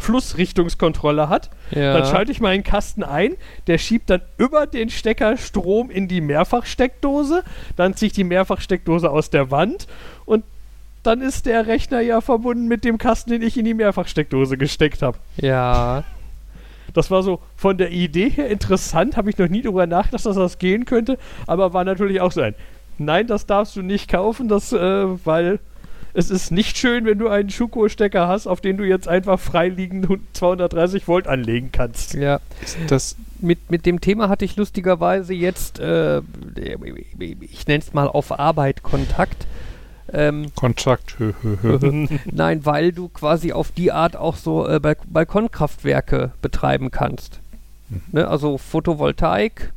Flussrichtungskontrolle hat. Ja. Dann schalte ich meinen Kasten ein, der schiebt dann über den Stecker Strom in die Mehrfachsteckdose, dann ziehe ich die Mehrfachsteckdose aus der Wand und dann ist der Rechner ja verbunden mit dem Kasten, den ich in die Mehrfachsteckdose gesteckt habe. ja. Das war so von der Idee her interessant, habe ich noch nie darüber nachgedacht, dass das gehen könnte, aber war natürlich auch so ein, nein, das darfst du nicht kaufen, das, äh, weil es ist nicht schön, wenn du einen Schuko-Stecker hast, auf den du jetzt einfach freiliegend 230 Volt anlegen kannst. Ja. Das, Mit, mit dem Thema hatte ich lustigerweise jetzt, äh, ich nenne es mal auf Arbeit Kontakt. Ähm, Kontakt. [LAUGHS] nein, weil du quasi auf die Art auch so äh, Balk Balkonkraftwerke betreiben kannst. Mhm. Ne, also Photovoltaik,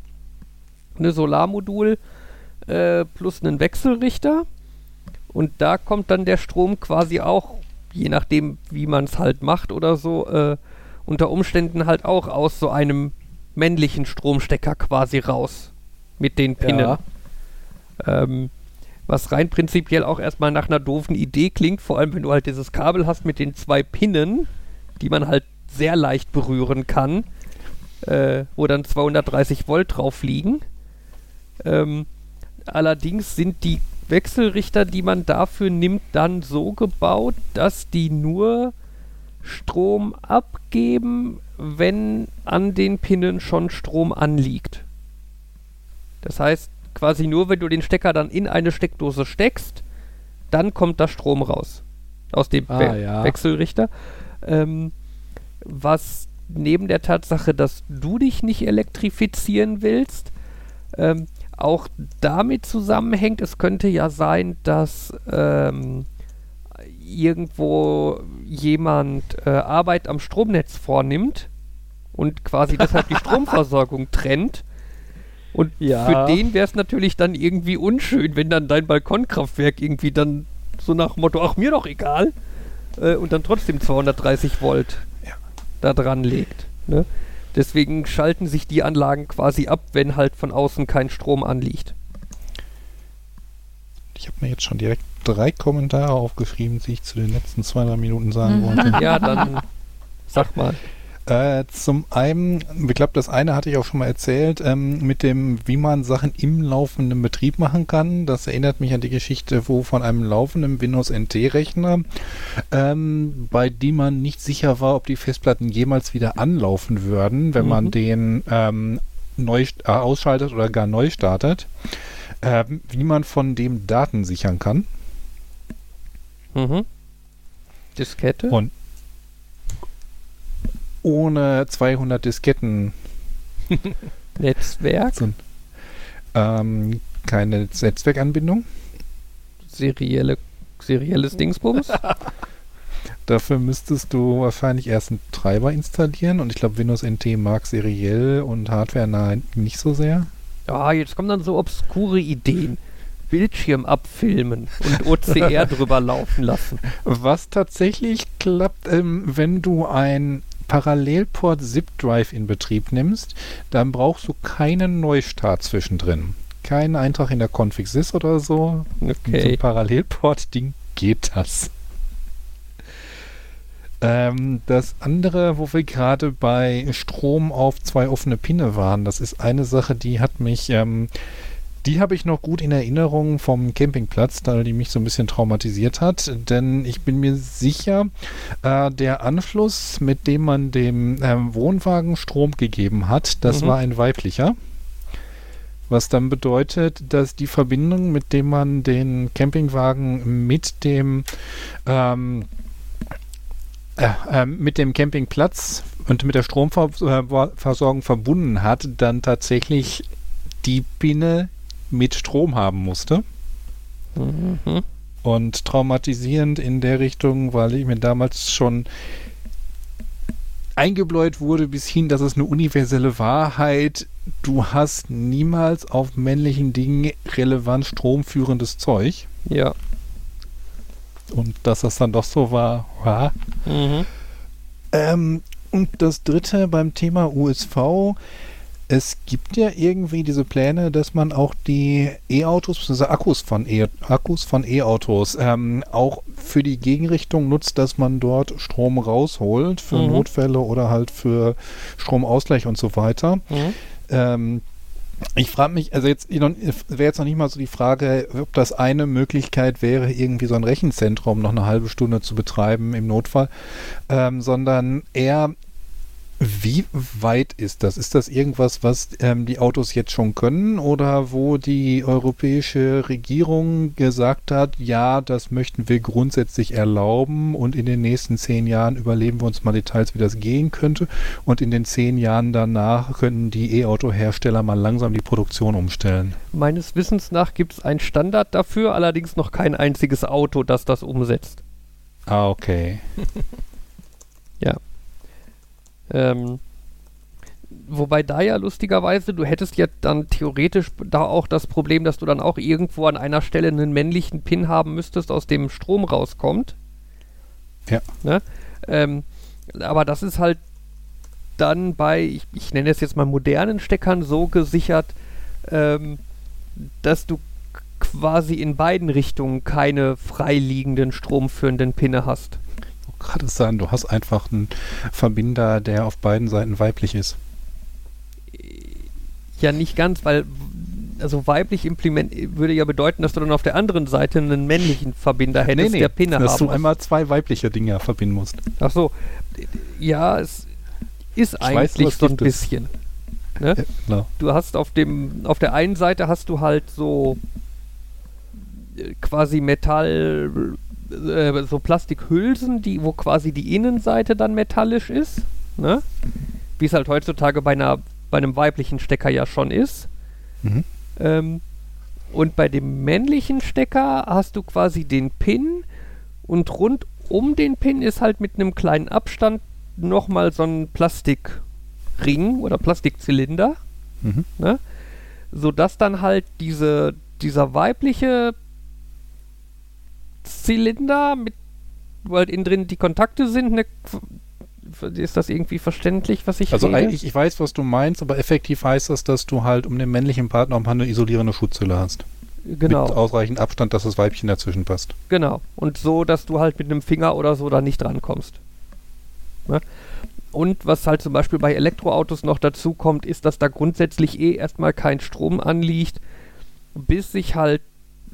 eine Solarmodul äh, plus einen Wechselrichter. Und da kommt dann der Strom quasi auch, je nachdem, wie man es halt macht oder so, äh, unter Umständen halt auch aus so einem männlichen Stromstecker quasi raus. Mit den Pinnen. Ja. Ähm, was rein prinzipiell auch erstmal nach einer doofen Idee klingt, vor allem wenn du halt dieses Kabel hast mit den zwei Pinnen, die man halt sehr leicht berühren kann, äh, wo dann 230 Volt drauf liegen. Ähm, allerdings sind die Wechselrichter, die man dafür nimmt, dann so gebaut, dass die nur Strom abgeben, wenn an den Pinnen schon Strom anliegt. Das heißt, quasi nur, wenn du den Stecker dann in eine Steckdose steckst, dann kommt da Strom raus. Aus dem Ah, We ja. Wechselrichter. Ähm, was neben der Tatsache, dass du dich nicht elektrifizieren willst, ähm, auch damit zusammenhängt, es könnte ja sein, dass ähm, irgendwo jemand äh, Arbeit am Stromnetz vornimmt und quasi deshalb die [LAUGHS] Stromversorgung trennt. Und Ja. für den wäre es natürlich dann irgendwie unschön, wenn dann dein Balkonkraftwerk irgendwie dann so nach dem Motto, ach mir doch egal, äh, und dann trotzdem 230 Volt Ja. da dran legt. Ne? Deswegen schalten sich die Anlagen quasi ab, wenn halt von außen kein Strom anliegt. Ich habe mir jetzt schon direkt drei Kommentare aufgeschrieben, die ich zu den letzten zwei, drei Minuten sagen wollte. [LAUGHS] Ja, dann sag mal. Äh, zum einen, ich glaube, das eine hatte ich auch schon mal erzählt, ähm, mit dem, wie man Sachen im laufenden Betrieb machen kann. Das erinnert mich an die Geschichte, wo von einem laufenden Windows NT-Rechner, ähm, bei dem man nicht sicher war, ob die Festplatten jemals wieder anlaufen würden, wenn man Mhm. den ähm, neu äh, ausschaltet oder gar neu startet, ähm, wie man von dem Daten sichern kann. Mhm. Diskette? Und ohne 200 Disketten [LAUGHS] Netzwerk? So, ähm, keine Netzwerkanbindung. Serielle, serielles Dingsbums? [LAUGHS] Dafür müsstest du wahrscheinlich erst einen Treiber installieren und ich glaube Windows NT mag seriell und Hardware nein, nicht so sehr. Ah, jetzt kommen dann so obskure Ideen. Bildschirm abfilmen und OCR [LAUGHS] drüber laufen lassen. Was tatsächlich klappt, ähm, wenn du ein Parallelport Zip Drive in Betrieb nimmst, dann brauchst du keinen Neustart zwischendrin. Keinen Eintrag in der Config Sys oder so. Mit Okay. einem Parallelport-Ding geht das. Ähm, das andere, wo wir gerade bei Strom auf zwei offene Pinne waren, das ist eine Sache, die hat mich, ähm, die habe ich noch gut in Erinnerung vom Campingplatz, da die mich so ein bisschen traumatisiert hat. Denn ich bin mir sicher, äh, der Anschluss, mit dem man dem ähm, Wohnwagen Strom gegeben hat, das Mhm. war ein weiblicher. Was dann bedeutet, dass die Verbindung, mit dem man den Campingwagen mit dem ähm, äh, ähm, mit dem Campingplatz und mit der Stromversorgung verbunden hat, dann tatsächlich die Pinne mit Strom haben musste. Mhm. Und traumatisierend in der Richtung, weil ich mir damals schon eingebläut wurde bis hin, dass es eine universelle Wahrheit, du hast niemals auf männlichen Dingen relevant stromführendes Zeug. Ja. Und dass das dann doch so war, war. Mhm. Ähm, und das dritte beim Thema USV, es gibt ja irgendwie diese Pläne, dass man auch die E-Autos, bzw. Akkus von E- Akkus von E-Autos ähm, auch für die Gegenrichtung nutzt, dass man dort Strom rausholt für Mhm. Notfälle oder halt für Stromausgleich und so weiter. Mhm. Ähm, ich frage mich, also jetzt wäre jetzt noch nicht mal so die Frage, ob das eine Möglichkeit wäre, irgendwie so ein Rechenzentrum noch eine halbe Stunde zu betreiben im Notfall, ähm, sondern eher Wie weit ist das? Ist das irgendwas, was ähm, die Autos jetzt schon können oder wo die europäische Regierung gesagt hat, ja, das möchten wir grundsätzlich erlauben und in den nächsten zehn Jahren überleben wir uns mal Details, wie das gehen könnte und in den zehn Jahren danach können die E-Auto-Hersteller mal langsam die Produktion umstellen? Meines Wissens nach gibt es einen Standard dafür, allerdings noch kein einziges Auto, das das umsetzt. Ah, okay. [LAUGHS] Ähm, wobei da ja lustigerweise, du hättest ja dann theoretisch da auch das Problem, dass du dann auch irgendwo an einer Stelle einen männlichen Pin haben müsstest, aus dem Strom rauskommt. Ja. Ne? Ähm, aber das ist halt dann bei, ich, ich nenne es jetzt mal modernen Steckern so gesichert, ähm, dass du quasi in beiden Richtungen keine freiliegenden stromführenden Pinne hast. Gerade sagen, du hast einfach einen Verbinder, der auf beiden Seiten weiblich ist. Ja, nicht ganz, weil also weiblich Implement würde ja bedeuten, dass du dann auf der anderen Seite einen männlichen Verbinder hättest, der Pinne dass haben du einmal zwei weibliche Dinger verbinden musst. Ach so. Ja, es ist weiß, eigentlich was so ein bisschen. Ne? Ja, genau. Du hast auf dem, auf der einen Seite hast du halt so äh, quasi Metall, äh, so Plastikhülsen, die, wo quasi die Innenseite dann metallisch ist, ne? Wie es halt heutzutage bei einer, bei einem weiblichen Stecker ja schon ist. Mhm. Ähm, und bei dem männlichen Stecker hast du quasi den Pin und rund um den Pin ist halt mit einem kleinen Abstand nochmal so ein Plastikring oder Plastikzylinder, Mhm. ne? sodass dann halt diese, dieser weibliche Zylinder mit, wo halt innen drin die Kontakte sind, ne, ist das irgendwie verständlich, was ich Also rede? eigentlich, ich weiß, was du meinst, aber effektiv heißt das, dass du halt um den männlichen Partner mal eine isolierende Schutzhülle hast. genau. Mit ausreichend Abstand, dass das Weibchen dazwischen passt. Genau. Und so, dass du halt mit einem Finger oder so da nicht rankommst. Ne? Und was halt zum Beispiel bei Elektroautos noch dazu kommt, ist, dass da grundsätzlich eh erstmal kein Strom anliegt, bis sich halt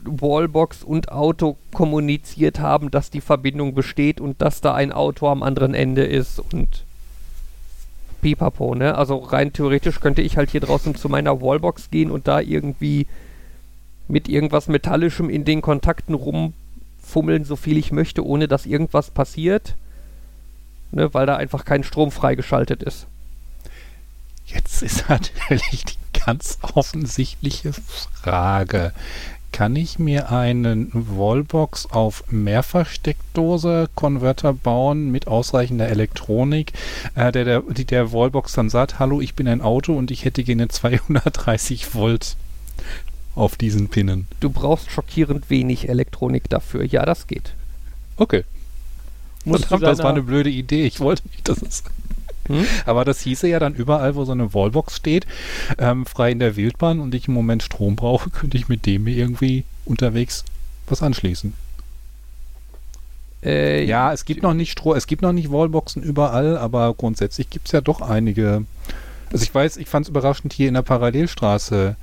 Wallbox und Auto kommuniziert haben, dass die Verbindung besteht und dass da ein Auto am anderen Ende ist und pipapo, ne? Also rein theoretisch könnte ich halt hier draußen zu meiner Wallbox gehen und da irgendwie mit irgendwas Metallischem in den Kontakten rumfummeln, so viel ich möchte, ohne dass irgendwas passiert. Ne, weil da einfach kein Strom freigeschaltet ist. Jetzt ist [LAUGHS] natürlich die ganz offensichtliche Frage. Kann ich mir einen Wallbox auf Mehrfachsteckdose Konverter bauen mit ausreichender Elektronik, äh, der, der, die der Wallbox dann sagt, hallo, ich bin ein Auto und ich hätte gerne 230 Volt auf diesen Pinnen. Du brauchst schockierend wenig Elektronik dafür. Ja, das geht. Okay. Verdammt, das war eine blöde Idee. Ich wollte nicht, dass es. Hm? Aber das hieße ja dann überall, wo so eine Wallbox steht, ähm, frei in der Wildbahn und ich im Moment Strom brauche, [LAUGHS] könnte ich mit dem irgendwie unterwegs was anschließen. Äh, Ja, es gibt noch nicht Strom, es gibt noch nicht Wallboxen überall, aber grundsätzlich gibt es ja doch einige. Also ich weiß, ich fand es überraschend, hier in der Parallelstraße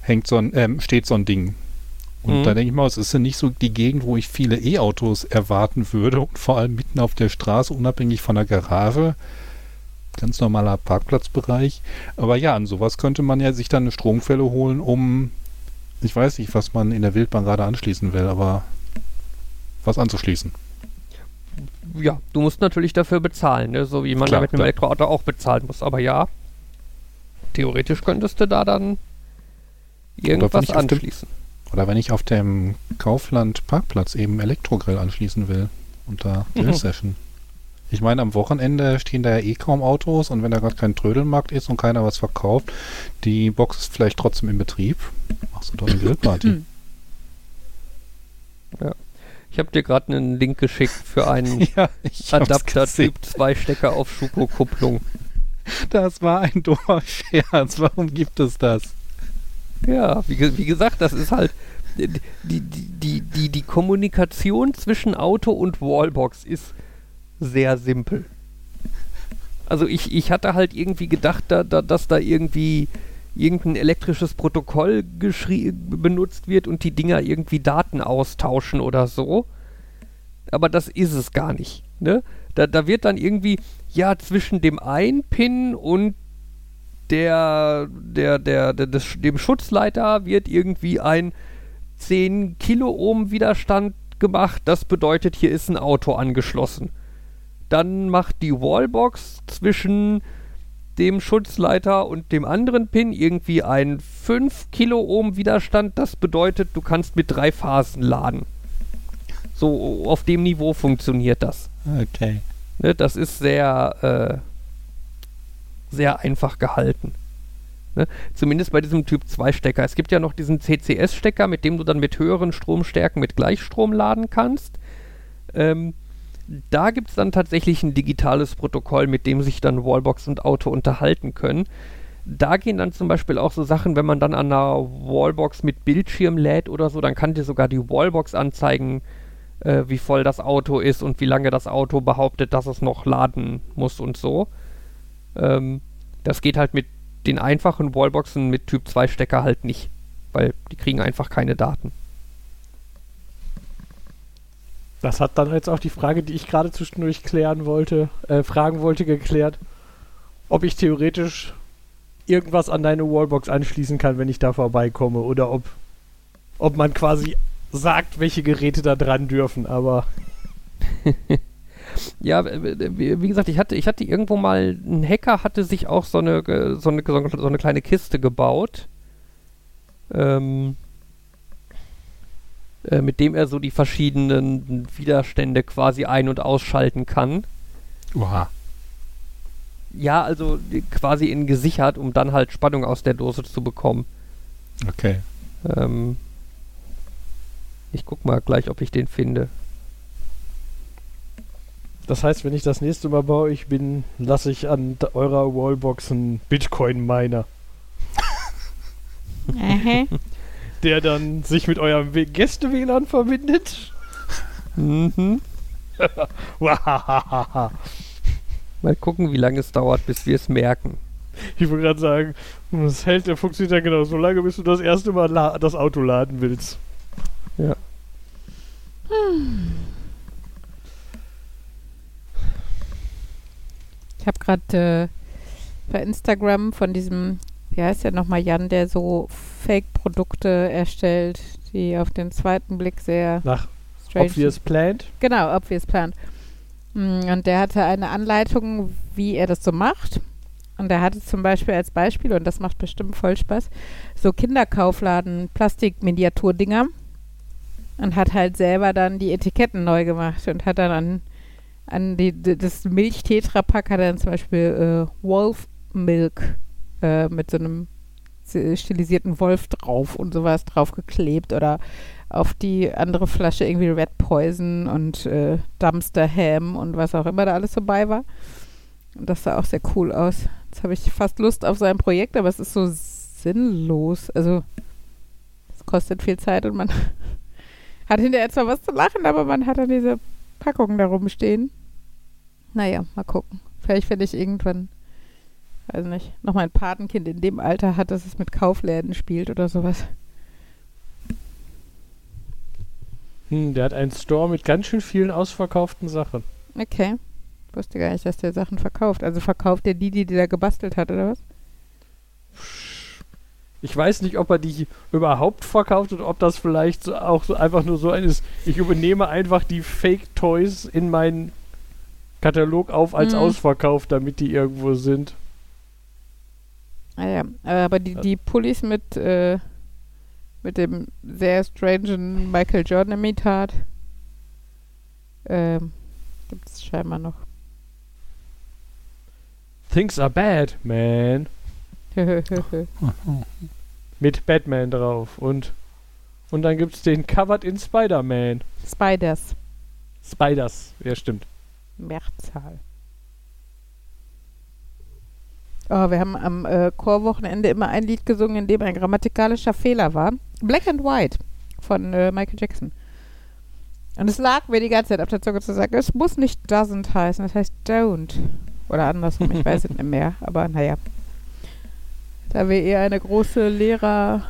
hängt so ein, ähm, steht so ein Ding. Und Mhm. da denke ich mal, es ist ja nicht so die Gegend, wo ich viele E-Autos erwarten würde und vor allem mitten auf der Straße, unabhängig von der Garage. Ganz normaler Parkplatzbereich. Aber ja, an sowas könnte man ja sich dann eine Stromquelle holen, um, ich weiß nicht, was man in der Wildbahn gerade anschließen will, aber was anzuschließen. ja, du musst natürlich dafür bezahlen, ne? so wie man Klar, da mit einem. Elektroauto auch bezahlen muss. Aber ja, theoretisch könntest du da dann irgendwas ich auf dem- anschließen. Oder wenn ich auf dem Kaufland Parkplatz eben Elektrogrill anschließen will und da Mhm. Ich meine, am Wochenende stehen da ja eh kaum Autos und wenn da gerade kein Trödelmarkt ist und keiner was verkauft, die Box ist vielleicht trotzdem in Betrieb. Machst du doch eine Grillparty. Hm. Ich habe dir gerade einen Link geschickt für einen [LAUGHS] ja, ich hab's Adapter gesehen. Typ 2 Stecker auf Schuko-Kupplung. Das war ein dummer Scherz. Warum gibt es das? Ja, wie, wie gesagt, das ist halt die, die, die, die, die Kommunikation zwischen Auto und Wallbox ist sehr simpel. Also ich, ich hatte halt irgendwie gedacht, da, da, dass da irgendwie irgendein elektrisches Protokoll benutzt wird und die Dinger irgendwie Daten austauschen oder so. Aber das ist es gar nicht. Ne? Da, da wird dann irgendwie, ja, zwischen dem einen Pin und der, der, der, der des, dem Schutzleiter wird irgendwie ein 10 Kiloohm Widerstand gemacht. Das bedeutet, hier ist ein Auto angeschlossen. Dann macht die Wallbox zwischen dem Schutzleiter und dem anderen Pin irgendwie einen 5 Kiloohm Widerstand. Das bedeutet, du kannst mit drei Phasen laden. So auf dem Niveau funktioniert das. Okay. Ne, das ist sehr, äh, sehr einfach gehalten. Ne? Zumindest bei diesem Typ 2 Stecker. Es gibt ja noch diesen CCS-Stecker, mit dem du dann mit höheren Stromstärken mit Gleichstrom laden kannst. Ähm, da gibt es dann tatsächlich ein digitales Protokoll, mit dem sich dann Wallbox und Auto unterhalten können. Da gehen dann zum Beispiel auch so Sachen, wenn man dann an einer Wallbox mit Bildschirm lädt oder so, dann kann dir sogar die Wallbox anzeigen, äh, wie voll das Auto ist und wie lange das Auto behauptet, dass es noch laden muss und so. Ähm, das geht halt mit den einfachen Wallboxen mit Typ 2 Stecker halt nicht, weil die kriegen einfach keine Daten. Das hat dann jetzt auch die Frage, die ich gerade zwischendurch klären wollte, äh, fragen wollte, geklärt, ob ich theoretisch irgendwas an deine Wallbox anschließen kann, wenn ich da vorbeikomme, oder ob, ob man quasi sagt, welche Geräte da dran dürfen, aber [LAUGHS] Ja, wie gesagt, ich hatte, ich hatte irgendwo mal, ein Hacker hatte sich auch so eine, äh, so eine, so eine kleine Kiste gebaut, ähm, äh, mit dem er so die verschiedenen Widerstände quasi ein- und ausschalten kann. Oha. Ja, also die- quasi in gesichert, um dann halt Spannung aus der Dose zu bekommen. Okay. Ähm, ich guck mal gleich, ob ich den finde. das heißt, wenn ich das nächste Mal bei euch bin, lasse ich an eurer Wallbox einen Bitcoin-Miner. [LAUGHS] der dann sich mit eurem Gäste-WLAN verbindet. Mhm. [LAUGHS] Wahahaha. Mal gucken, wie lange es dauert, bis wir es merken. ich wollte gerade sagen, das hält, der funktioniert ja genau so lange, bis du das erste Mal das Auto laden willst. Ja. Ich habe gerade äh, bei Instagram von diesem, wie heißt der nochmal, Jan, der so Fake-Produkte erstellt, die auf den zweiten Blick sehr Nach Obvious Plant. Genau, Obvious Plant. Mm, Und der hatte eine Anleitung, wie er das so macht. Und er hatte zum Beispiel als Beispiel, und das macht bestimmt voll Spaß, so Kinderkaufladen Plastikminiaturdinger und hat halt selber dann die Etiketten neu gemacht und hat dann an, an die, das Milch-Tetra-Pack hat er dann zum Beispiel äh, Wolf Milk äh, mit so einem stilisierten Wolf drauf und sowas draufgeklebt oder auf die andere Flasche irgendwie Red Poison und äh, Dumpster Ham und was auch immer da alles dabei war. Und das sah auch sehr cool aus. Jetzt habe ich fast Lust auf sein Projekt, aber es ist so sinnlos. Also, es kostet viel Zeit und man [LAUGHS] hat hinterher zwar was zu lachen, aber man hat dann diese Packungen da rumstehen. Naja, mal gucken. Vielleicht finde ich irgendwann, weiß nicht, noch mal ein Patenkind in dem Alter hat, dass es mit Kaufläden spielt oder sowas. Hm, der hat einen Store mit ganz schön vielen ausverkauften Sachen. Okay. Wusste gar nicht, dass der Sachen verkauft. Also verkauft er die, die da gebastelt hat, oder was? Ich weiß nicht, ob er die überhaupt verkauft oder ob das vielleicht so auch so einfach nur so ein ist. Ich übernehme einfach die Fake Toys in meinen Katalog auf als Mhm. ausverkauft, damit die irgendwo sind. Ah ja, aber die, die Pullis mit, äh, mit dem sehr strangen Michael Jordan-Imitat ähm, gibt es scheinbar noch. Things are bad, man. [LAUGHS] Mit Batman drauf. Und, und dann gibt's den Covered in Spider-Man. Spiders. Spiders. Ja, stimmt. Mehrzahl. Oh, wir haben am äh, Chorwochenende immer ein Lied gesungen, in dem ein grammatikalischer Fehler war. Black and White von äh, Michael Jackson. Und es lag mir die ganze Zeit auf der Zunge zu sagen, es muss nicht doesn't heißen, es heißt don't. Oder andersrum, ich weiß es nicht mehr. [LAUGHS] Aber naja. Da wir eher eine große Lehrer,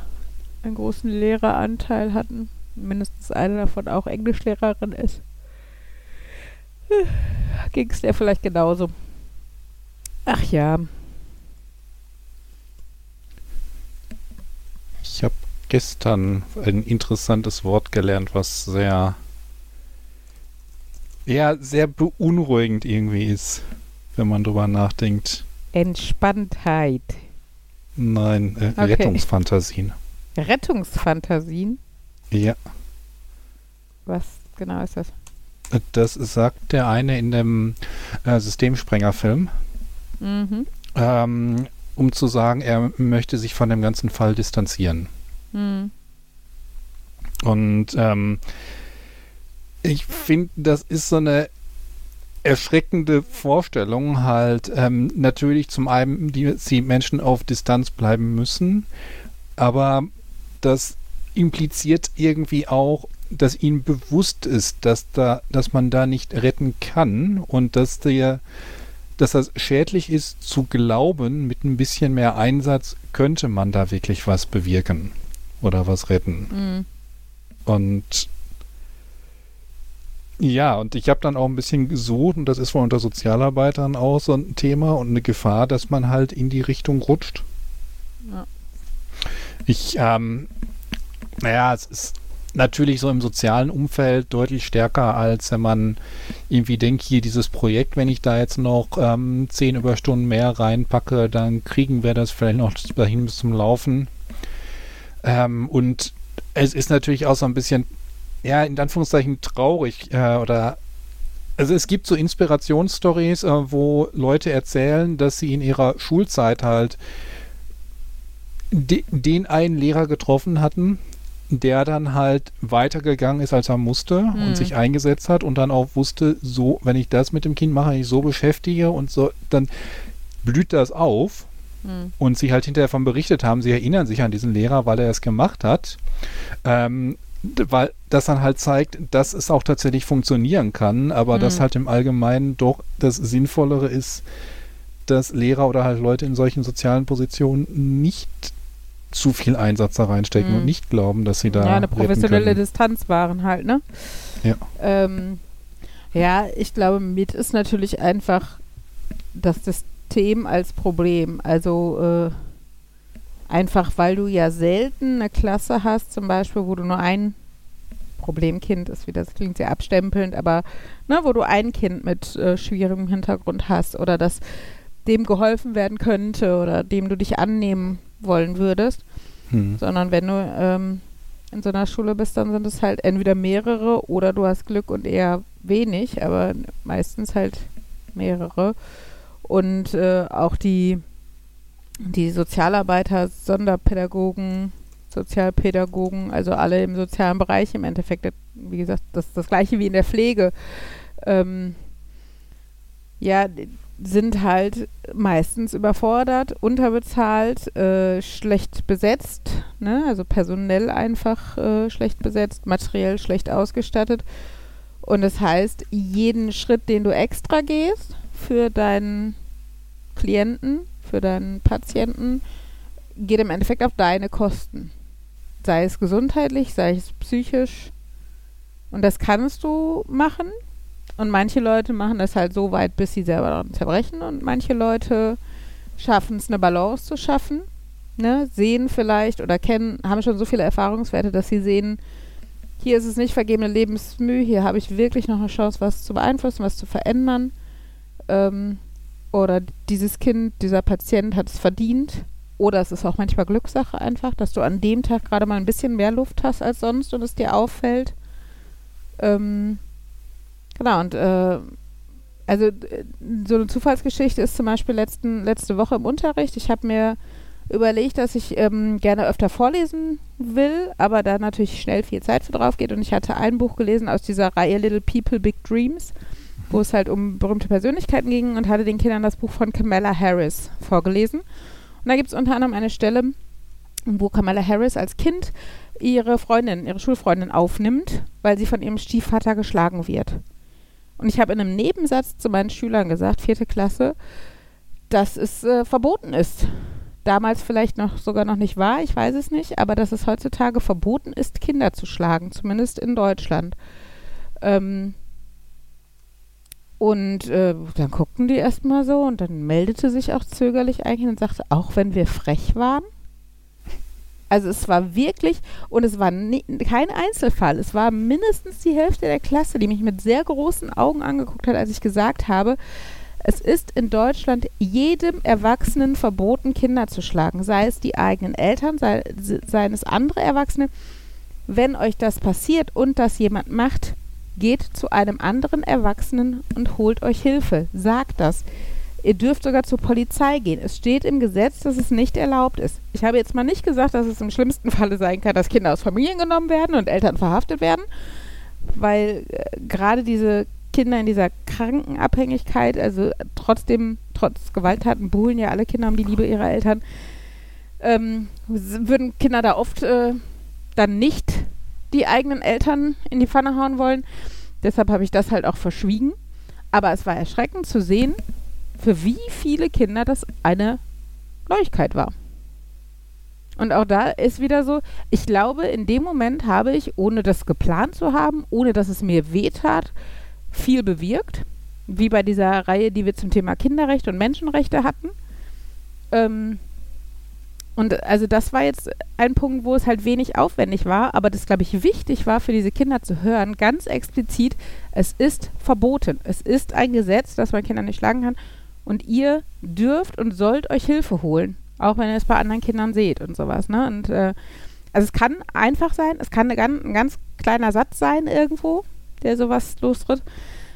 einen großen Lehreranteil hatten, mindestens eine davon auch Englischlehrerin ist, Ging es dir vielleicht genauso? Ach ja. Ich habe gestern ein interessantes Wort gelernt, was sehr, ja, sehr beunruhigend irgendwie ist, wenn man drüber nachdenkt. Entspanntheit. Nein, äh, Okay. Rettungsfantasien. Rettungsfantasien. Ja, Was genau ist das? das sagt der eine in dem äh, Systemsprenger-Film, Mhm. ähm, um zu sagen, er möchte sich von dem ganzen Fall distanzieren. Mhm. Und ähm, ich finde, das ist so eine erschreckende Vorstellung, halt ähm, natürlich zum einen, die, die Menschen auf Distanz bleiben müssen, aber das impliziert irgendwie auch, dass ihnen bewusst ist, dass da, dass man da nicht retten kann und dass der, dass das schädlich ist zu glauben, mit ein bisschen mehr Einsatz könnte man da wirklich was bewirken oder was retten. Mhm. Und ja, und ich habe dann auch ein bisschen gesucht, und das ist wohl unter Sozialarbeitern auch so ein Thema und eine Gefahr, dass man halt in die Richtung rutscht. Ja. Ich, ähm, naja, es ist natürlich so im sozialen Umfeld deutlich stärker, als wenn man irgendwie denkt, hier dieses Projekt, wenn ich da jetzt noch ähm, zehn Überstunden mehr reinpacke, dann kriegen wir das vielleicht noch dahin bis zum Laufen. Ähm, und es ist natürlich auch so ein bisschen, ja, in Anführungszeichen traurig äh, oder also es gibt so Inspirationsstories, äh, wo Leute erzählen, dass sie in ihrer Schulzeit halt de den einen Lehrer getroffen hatten, der dann halt weitergegangen ist, als er musste Hm. und sich eingesetzt hat und dann auch wusste, so, wenn ich das mit dem Kind mache, ich so beschäftige und so, dann blüht das auf Mhm. und sie halt hinterher davon berichtet haben, sie erinnern sich an diesen Lehrer, weil er es gemacht hat, ähm, weil das dann halt zeigt, dass es auch tatsächlich funktionieren kann, aber Mhm. dass halt im Allgemeinen doch das Sinnvollere ist, dass Lehrer oder halt Leute in solchen sozialen Positionen nicht zu viel Einsatz da reinstecken Mhm. und nicht glauben, dass sie da ja, eine professionelle. Distanz wahren halt, ne? Ja. Ähm, ja, ich glaube, mit ist natürlich einfach das System als Problem. Also äh, einfach, weil du ja selten eine Klasse hast, zum Beispiel, wo du nur ein Problemkind ist, wie das klingt sehr abstempelnd, aber ne, wo du ein Kind mit äh, schwierigem Hintergrund hast oder dass dem geholfen werden könnte oder dem du dich annehmen wollen würdest Hm. sondern wenn du ähm, in so einer Schule bist, dann sind es halt entweder mehrere oder du hast Glück und eher wenig, aber meistens halt mehrere. Und äh, auch die, die Sozialarbeiter, Sonderpädagogen, Sozialpädagogen, also alle im sozialen Bereich im Endeffekt, wie gesagt, das ist das gleiche wie in der Pflege. Ähm, ja, sind halt meistens überfordert, unterbezahlt, äh, schlecht besetzt, ne? also personell einfach äh, schlecht besetzt, materiell schlecht ausgestattet. Und das heißt, jeden Schritt, den du extra gehst für deinen Klienten, für deinen Patienten, geht im Endeffekt auf deine Kosten. Sei es gesundheitlich, sei es psychisch. Und das kannst du machen, und manche Leute machen das halt so weit, bis sie selber daran zerbrechen. Und manche Leute schaffen es, eine Balance zu schaffen. Ne? Sehen vielleicht oder kennen, haben schon so viele Erfahrungswerte, dass sie sehen, hier ist es nicht vergebene Lebensmühe, hier habe ich wirklich noch eine Chance, was zu beeinflussen, was zu verändern. Ähm, oder dieses Kind, dieser Patient hat es verdient. Oder es ist auch manchmal Glückssache einfach, dass du an dem Tag gerade mal ein bisschen mehr Luft hast als sonst und es dir auffällt. Ähm, Genau, und äh, also so eine Zufallsgeschichte ist zum Beispiel letzten, letzte Woche im Unterricht. Ich habe mir überlegt, dass ich ähm, gerne öfter vorlesen will, aber da natürlich schnell viel Zeit für drauf geht. Und ich hatte ein Buch gelesen aus dieser Reihe Little People, Big Dreams, wo es halt um berühmte Persönlichkeiten ging und hatte den Kindern das Buch von Kamala Harris vorgelesen. Und da gibt es unter anderem eine Stelle, wo Kamala Harris als Kind ihre Freundin, ihre Schulfreundin aufnimmt, weil sie von ihrem Stiefvater geschlagen wird. Und ich habe in einem Nebensatz zu meinen Schülern gesagt, vierte Klasse, dass es äh, verboten ist. Damals vielleicht noch sogar noch nicht war, ich weiß es nicht, aber dass es heutzutage verboten ist, Kinder zu schlagen, zumindest in Deutschland. Ähm, Und äh, dann guckten die erstmal so und dann meldete sich auch zögerlich eigentlich und sagte, auch wenn wir frech waren. Also es war wirklich, und es war nie, kein Einzelfall, es war mindestens die Hälfte der Klasse, die mich mit sehr großen Augen angeguckt hat, als ich gesagt habe, es ist in Deutschland jedem Erwachsenen verboten, Kinder zu schlagen, sei es die eigenen Eltern, sei, seien es andere Erwachsene. Wenn euch das passiert und das jemand macht, geht zu einem anderen Erwachsenen und holt euch Hilfe. Sagt das. Ihr dürft sogar zur Polizei gehen. Es steht im Gesetz, dass es nicht erlaubt ist. Ich habe jetzt mal nicht gesagt, dass es im schlimmsten Falle sein kann, dass Kinder aus Familien genommen werden und Eltern verhaftet werden, weil äh, gerade diese Kinder in dieser Krankenabhängigkeit, also trotzdem, trotz Gewalttaten, buhlen ja alle Kinder um die Liebe ihrer Eltern, ähm, würden Kinder da oft äh, dann nicht die eigenen Eltern in die Pfanne hauen wollen. Deshalb habe ich das halt auch verschwiegen. Aber es war erschreckend zu sehen, für wie viele Kinder das eine Neuigkeit war. Und auch da ist wieder so, ich glaube, in dem Moment habe ich, ohne das geplant zu haben, ohne dass es mir wehtat, viel bewirkt. Wie bei dieser Reihe, die wir zum Thema Kinderrechte und Menschenrechte hatten. Ähm, und also das war jetzt ein Punkt, wo es halt wenig aufwendig war, aber das, glaube ich, wichtig war für diese Kinder zu hören, ganz explizit, es ist verboten. Es ist ein Gesetz, dass man Kinder nicht schlagen kann. Und ihr dürft und sollt euch Hilfe holen, auch wenn ihr es bei anderen Kindern seht und sowas. Ne? Und äh, also es kann einfach sein, es kann ganz, ein ganz kleiner Satz sein irgendwo, der sowas lostritt.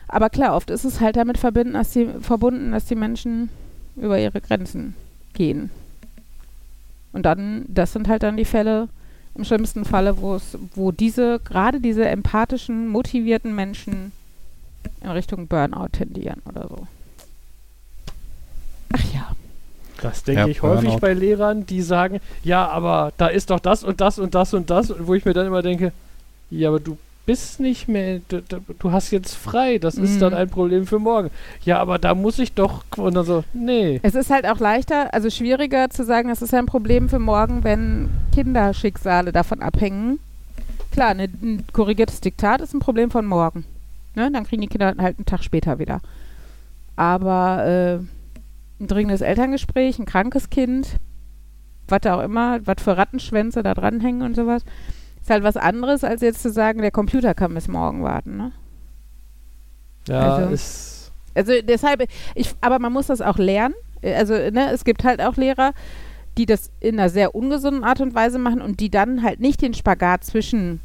Aber klar, oft ist es halt damit verbunden, dass die, verbunden, dass die Menschen über ihre Grenzen gehen. Und dann, das sind halt dann die Fälle, im schlimmsten Falle, wo es, wo diese, gerade diese empathischen, motivierten Menschen in Richtung Burnout tendieren oder so. Ach ja. Das denke ja, ich häufig Burnout. bei Lehrern, die sagen, ja, aber da ist doch das und das und das und das, wo ich mir dann immer denke, ja, aber du bist nicht mehr, du, du hast jetzt frei, das ist dann mhm. ein Problem für morgen. Ja, aber da muss ich doch, und dann so, nee. Es ist halt auch leichter, also schwieriger zu sagen, das ist ein Problem für morgen, wenn Kinderschicksale davon abhängen. Klar, ne, ein korrigiertes Diktat ist ein Problem von morgen. Ne? Dann kriegen die Kinder halt einen Tag später wieder. Aber äh, ein dringendes Elterngespräch, ein krankes Kind, was auch immer, was für Rattenschwänze da dranhängen und sowas ist halt was anderes, als jetzt zu sagen, der Computer kann bis morgen warten, ne? Ja, also, ist. Also deshalb, ich, aber man muss das auch lernen. Also, ne, es gibt halt auch Lehrer, die das in einer sehr ungesunden Art und Weise machen und die dann halt nicht den Spagat zwischen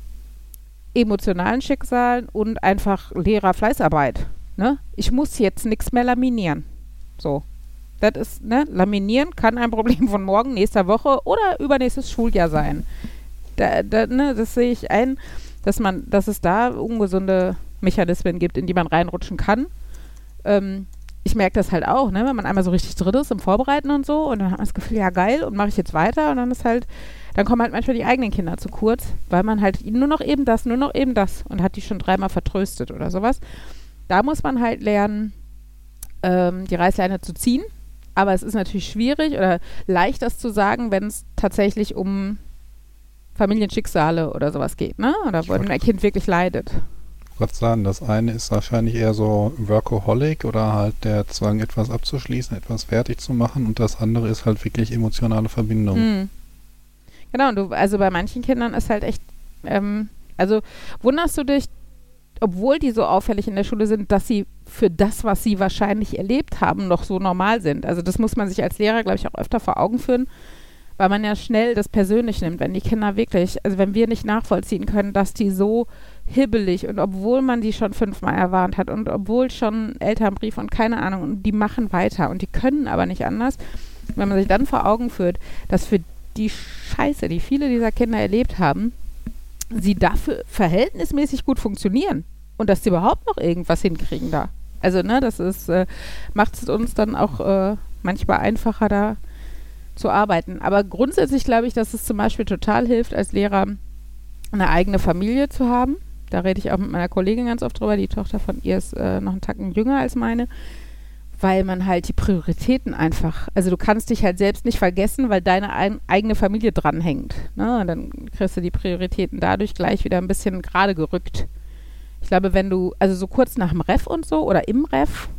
emotionalen Schicksalen und einfach Lehrerfleißarbeit. Ne? Ich muss jetzt nichts mehr laminieren. So. Das ist, ne, laminieren kann ein Problem von morgen, nächster Woche oder übernächstes Schuljahr sein da, da, ne, das sehe ich ein, dass man, dass es da ungesunde Mechanismen gibt, in die man reinrutschen kann. Ähm, ich merke das halt auch, ne, wenn man einmal so richtig drin ist im Vorbereiten und so und dann hat man das Gefühl, ja geil, und mache ich jetzt weiter und dann ist halt, dann kommen halt manchmal die eigenen Kinder zu kurz, weil man halt nur noch eben das, nur noch eben das und hat die schon dreimal vertröstet oder sowas. Da muss man halt lernen, ähm, die Reißleine zu ziehen. Aber es ist natürlich schwierig oder leicht, das zu sagen, wenn es tatsächlich um Familienschicksale oder sowas geht, ne? Oder wo ein Kind wirklich leidet. Ich wollte sagen, das eine ist wahrscheinlich eher so Workaholic oder halt der Zwang, etwas abzuschließen, etwas fertig zu machen und das andere ist halt wirklich emotionale Verbindung. Mhm. Genau, du, also bei manchen Kindern ist halt echt, ähm, also wunderst du dich, obwohl die so auffällig in der Schule sind, dass sie für das, was sie wahrscheinlich erlebt haben, noch so normal sind. Also das muss man sich als Lehrer, glaube ich, auch öfter vor Augen führen weil man ja schnell das persönlich nimmt, wenn die Kinder wirklich, also wenn wir nicht nachvollziehen können, dass die so hibbelig und obwohl man die schon fünfmal erwarnt hat und obwohl schon Elternbrief und keine Ahnung und die machen weiter und die können aber nicht anders, wenn man sich dann vor Augen führt, dass für die Scheiße, die viele dieser Kinder erlebt haben, sie dafür verhältnismäßig gut funktionieren und dass sie überhaupt noch irgendwas hinkriegen da. Also, ne, das ist, äh, macht es uns dann auch äh, manchmal einfacher, da zu arbeiten. Aber grundsätzlich glaube ich, dass es zum Beispiel total hilft, als Lehrer eine eigene Familie zu haben. Da rede ich auch mit meiner Kollegin ganz oft drüber. Die Tochter von ihr ist äh, noch einen Tacken jünger als meine. Weil man halt die Prioritäten einfach, also du kannst dich halt selbst nicht vergessen, weil deine ein, eigene Familie dranhängt. Ne? Und dann kriegst du die Prioritäten dadurch gleich wieder ein bisschen gerade gerückt. Ich glaube, wenn du, also so kurz nach dem Ref und so oder im Ref,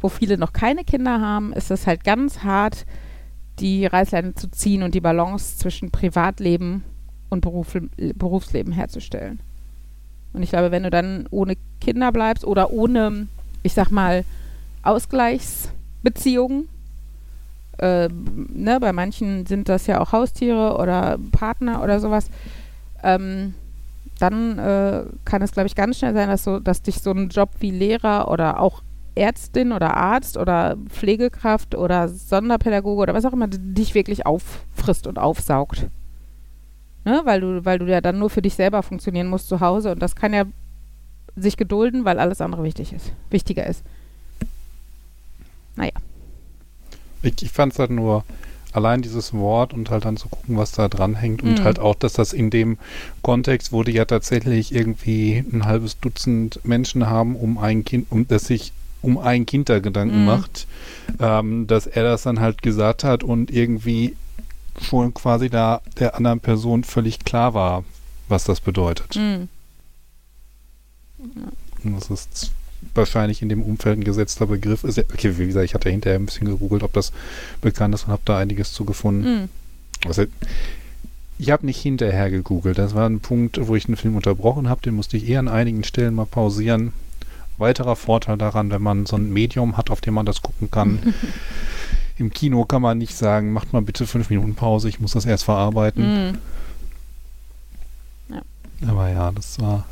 wo viele noch keine Kinder haben, ist es halt ganz hart, die Reißleine zu ziehen und die Balance zwischen Privatleben und Beruf, Berufsleben herzustellen. Und ich glaube, wenn du dann ohne Kinder bleibst oder ohne, ich sag mal, Ausgleichsbeziehungen, äh, ne, bei manchen sind das ja auch Haustiere oder Partner oder sowas, ähm, dann äh, kann es, glaube ich, ganz schnell sein, dass, so, dass dich so ein Job wie Lehrer oder auch Ärztin oder Arzt oder Pflegekraft oder Sonderpädagoge oder was auch immer dich wirklich auffrisst und aufsaugt. Ne? Weil, du, weil du ja dann nur für dich selber funktionieren musst zu Hause und das kann ja sich gedulden, weil alles andere wichtig ist, wichtiger ist. Naja. Ich, ich fand es halt nur allein dieses Wort und halt dann zu gucken, was da dran hängt und Mhm. halt auch, dass das in dem Kontext, wo die ja tatsächlich irgendwie ein halbes Dutzend Menschen haben, um ein Kind, um das sich um ein Kind da Gedanken Mhm. macht, ähm, dass er das dann halt gesagt hat und irgendwie schon quasi da der anderen Person völlig klar war, was das bedeutet. Mhm. Und das ist wahrscheinlich in dem Umfeld ein gesetzter Begriff. Ist ja, okay, wie gesagt, ich hatte hinterher ein bisschen gegoogelt, ob das bekannt ist und habe da einiges zu gefunden. Mhm. Also, ich habe nicht hinterher gegoogelt. Das war ein Punkt, wo ich den Film unterbrochen habe. Den musste ich eher an einigen Stellen mal pausieren. Weiterer Vorteil daran, wenn man so ein Medium hat, auf dem man das gucken kann. [LAUGHS] Im Kino kann man nicht sagen, macht mal bitte fünf Minuten Pause, ich muss das erst verarbeiten. Mhm. Aber ja, das war.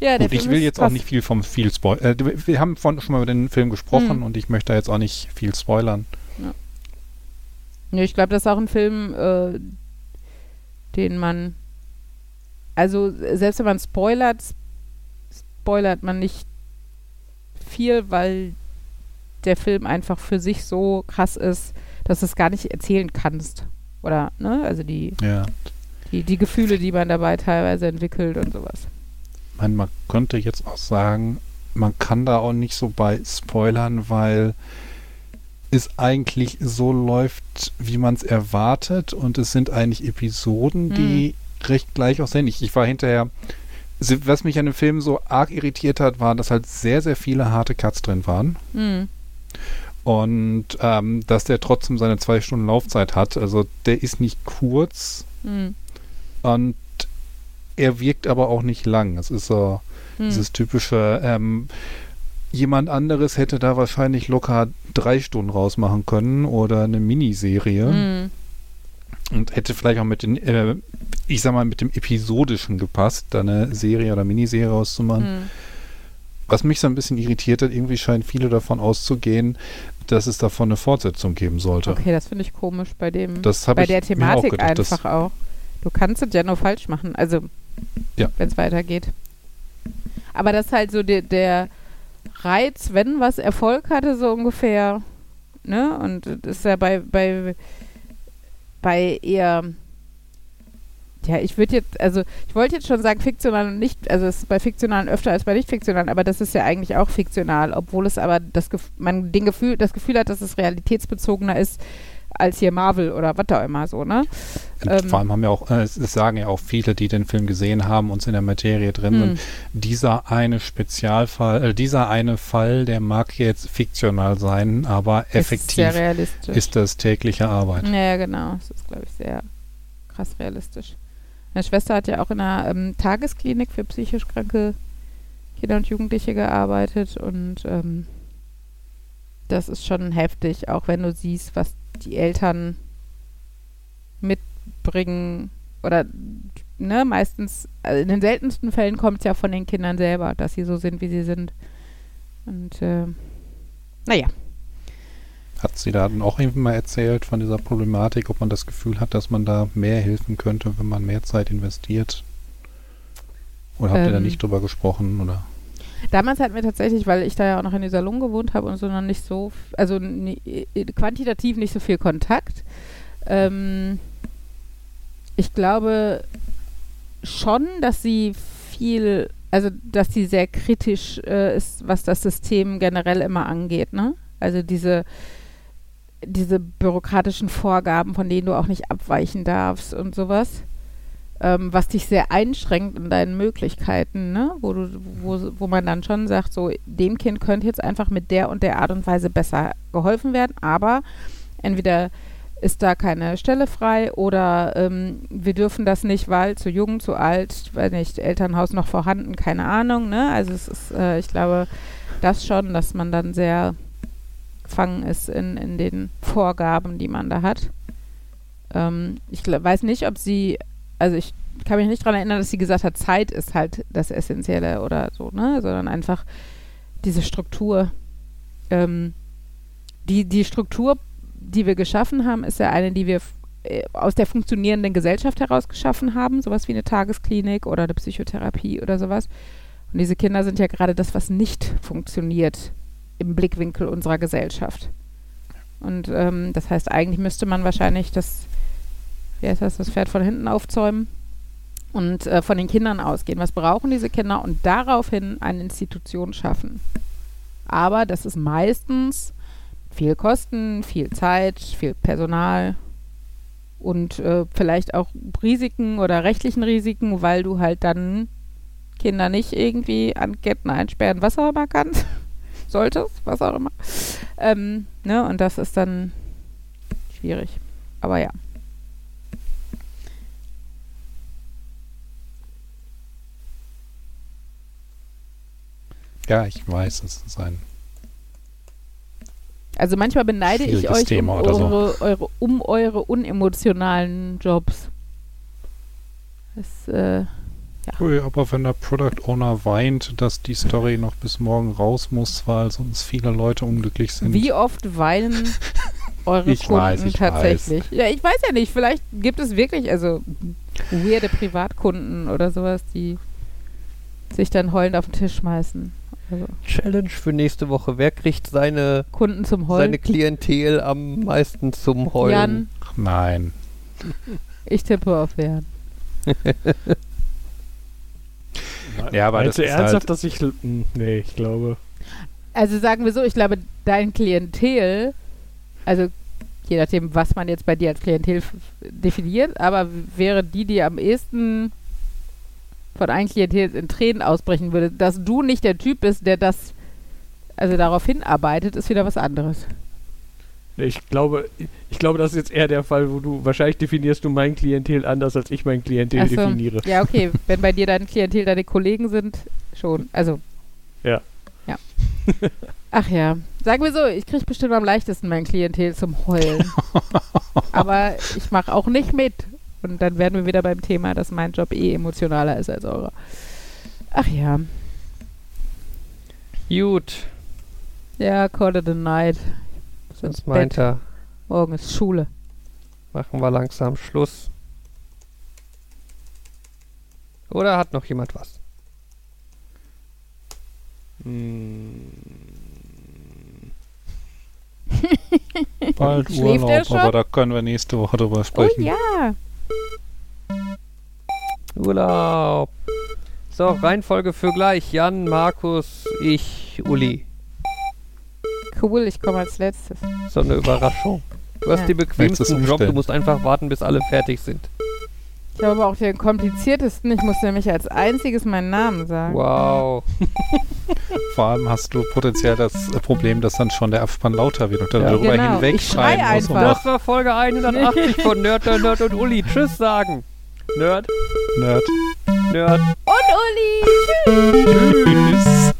Ja, der Gut, ich will jetzt auch nicht viel vom viel Spoil. Äh, wir haben von, schon mal über den Film gesprochen Mhm. und ich möchte da jetzt auch nicht viel spoilern. Ja, ich glaube, das ist auch ein Film, äh, den man, also selbst wenn man spoilert, spoilert man nicht viel, weil der Film einfach für sich so krass ist, dass du es gar nicht erzählen kannst. Oder, ne? Also die, Ja. die, die Gefühle, die man dabei teilweise entwickelt und sowas. Ich meine, man könnte jetzt auch sagen, man kann da auch nicht so bei spoilern, weil es eigentlich so läuft, wie man es erwartet und es sind eigentlich Episoden, die recht gleich aussehen. Ich, ich war hinterher, was mich an dem Film so arg irritiert hat, war, dass halt sehr, sehr viele harte Cuts drin waren Mhm. und ähm, dass der trotzdem seine zwei Stunden Laufzeit hat. Also der ist nicht kurz Mhm. und er wirkt aber auch nicht lang. Es ist so Mhm. dieses typische, ähm, jemand anderes hätte da wahrscheinlich locker drei Stunden rausmachen können oder eine Miniserie Mhm. und hätte vielleicht auch mit den, äh, ich sag mal, mit dem Episodischen gepasst, da eine Serie oder Miniserie rauszumachen. Mhm. Was mich so ein bisschen irritiert hat, irgendwie scheinen viele davon auszugehen, dass es davon eine Fortsetzung geben sollte. Okay, das finde ich komisch bei dem, Das bei ich der mir auch Thematik gedacht, einfach auch. Du kannst es ja nur falsch machen, also Ja. wenn es weitergeht. Aber das ist halt so der, der Reiz, wenn was Erfolg hatte, so ungefähr, ne? Und das ist ja bei, bei, bei eher, ja, ich würde jetzt, also ich wollte jetzt schon sagen fiktional und nicht, also es ist bei fiktionalen öfter als bei nicht fiktionalen, aber das ist ja eigentlich auch fiktional, obwohl es aber das man den Gefühl, das Gefühl hat, dass es realitätsbezogener ist als hier Marvel oder was auch immer so, ne? Ähm, vor allem haben ja auch, äh, es sagen ja auch viele, die den Film gesehen haben und in der Materie drin sind, Hm. dieser eine Spezialfall, äh, dieser eine Fall, der mag jetzt fiktional sein, aber Ist effektiv realistisch. ist das tägliche Arbeit. Ja, ja, genau. Das ist, glaube ich, sehr krass realistisch. Meine Schwester hat ja auch in einer ähm, Tagesklinik für psychisch kranke Kinder und Jugendliche gearbeitet und ähm, das ist schon heftig, auch wenn du siehst, was die Eltern mitbringen oder ne, meistens, also in den seltensten Fällen kommt es ja von den Kindern selber, dass sie so sind, wie sie sind. Und äh, naja, Hat sie da dann auch irgendwie mal erzählt von dieser Problematik, ob man das Gefühl hat, dass man da mehr helfen könnte, wenn man mehr Zeit investiert? Oder habt ihr da Ähm. nicht drüber gesprochen? Oder? Damals hatten wir tatsächlich, weil ich da ja auch noch in dieser Salon gewohnt habe und so noch nicht so, also äh, quantitativ nicht so viel Kontakt. Ähm, ich glaube schon, dass sie viel, also dass sie sehr kritisch äh, ist, was das System generell immer angeht, ne? Also diese diese bürokratischen Vorgaben, von denen du auch nicht abweichen darfst und sowas. Ähm, was dich sehr einschränkt in deinen Möglichkeiten, ne? wo, du, wo, wo man dann schon sagt, so dem Kind könnte jetzt einfach mit der und der Art und Weise besser geholfen werden, aber entweder ist da keine Stelle frei oder ähm, wir dürfen das nicht, weil zu jung, zu alt, weil nicht, Elternhaus noch vorhanden, keine Ahnung. Ne? Also es ist, äh, ich glaube, das schon, dass man dann sehr gefangen ist in, in den Vorgaben, die man da hat. Ähm, ich weiß nicht, ob sie also ich kann mich nicht daran erinnern, dass sie gesagt hat, Zeit ist halt das Essentielle oder so, ne? Sondern einfach diese Struktur. Ähm, die, die Struktur, die wir geschaffen haben, ist ja eine, die wir äh, aus der funktionierenden Gesellschaft heraus geschaffen haben, sowas wie eine Tagesklinik oder eine Psychotherapie oder sowas. Und diese Kinder sind ja gerade das, was nicht funktioniert im Blickwinkel unserer Gesellschaft. Und ähm, das heißt, eigentlich müsste man wahrscheinlich das wie heißt das, das Pferd von hinten aufzäumen und äh, von den Kindern ausgehen. Was brauchen diese Kinder? Und daraufhin eine Institution schaffen. Aber das ist meistens viel Kosten, viel Zeit, viel Personal und äh, vielleicht auch Risiken oder rechtlichen Risiken, weil du halt dann Kinder nicht irgendwie an Ketten einsperren, was auch immer kannst. [LAUGHS] Solltest, was auch immer. Ähm, ne? Und das ist dann schwierig. Aber ja. Ja, ich weiß, es ist ein. Also manchmal beneide ich euch um eure, so. eure, um eure unemotionalen Jobs. Das, äh, ja. Ui, aber wenn der Product Owner weint, dass die Story noch bis morgen raus muss, weil sonst viele Leute unglücklich sind. Wie oft weinen [LAUGHS] eure ich Kunden weiß, ich tatsächlich? Weiß. Ja, ich weiß ja nicht. Vielleicht gibt es wirklich, also weirde Privatkunden oder sowas, die sich dann heulend auf den Tisch schmeißen. Also Challenge für nächste Woche. Wer kriegt seine Kunden zum Heulen? Seine Klientel am meisten zum Heulen? Jan. Ach, nein. Ich tippe auf Jan. [LAUGHS] ja, aber Meinst das du ist ernsthaft, halt dass ich... Hm, Nee, ich glaube... Also sagen wir so, ich glaube, dein Klientel, also je nachdem, was man jetzt bei dir als Klientel definiert, aber wäre die, die am ehesten von einem Klientel in Tränen ausbrechen würde, dass du nicht der Typ bist, der das, also darauf hinarbeitet, ist wieder was anderes. Ich glaube, ich glaube, das ist jetzt eher der Fall, wo du wahrscheinlich definierst du mein Klientel anders, als ich mein Klientel so. definiere. Ja, okay. [LAUGHS] Wenn bei dir dein Klientel deine Kollegen sind, schon. Also. Ja. Ja. [LAUGHS] Ach ja. Sagen wir so, ich kriege bestimmt am leichtesten mein Klientel zum Heulen. [LAUGHS] Aber ich mache auch nicht mit. Und dann werden wir wieder beim Thema, dass mein Job eh emotionaler ist als eurer. Ach ja. Gut. Ja, call it a night. Sonst meint er, Morgen ist Schule. machen wir langsam Schluss. Oder hat noch jemand was? Hm. [LAUGHS] bald Urlaub, aber da können wir nächste Woche drüber Oh sprechen. ja. Urlaub. So, Reihenfolge für gleich. Jan, Markus, ich, Uli. Cool, ich komme als letztes. So eine Überraschung. Du hast Ja. den bequemsten Job, du musst einfach warten, bis alle fertig sind. Ich habe aber auch den kompliziertesten. Ich muss nämlich als einziges meinen Namen sagen. Wow. [LAUGHS] Vor allem hast du potenziell das Problem, dass dann schon der Abspann lauter wird und dann Ja. darüber Genau, hinweg ich schrei schreien muss. und einfach. Das war Folge 180 von Nerd, Nerd, Nerd und Uli. Tschüss sagen. Nerd, Nerd. Nerd. Und Uli! Tschüss.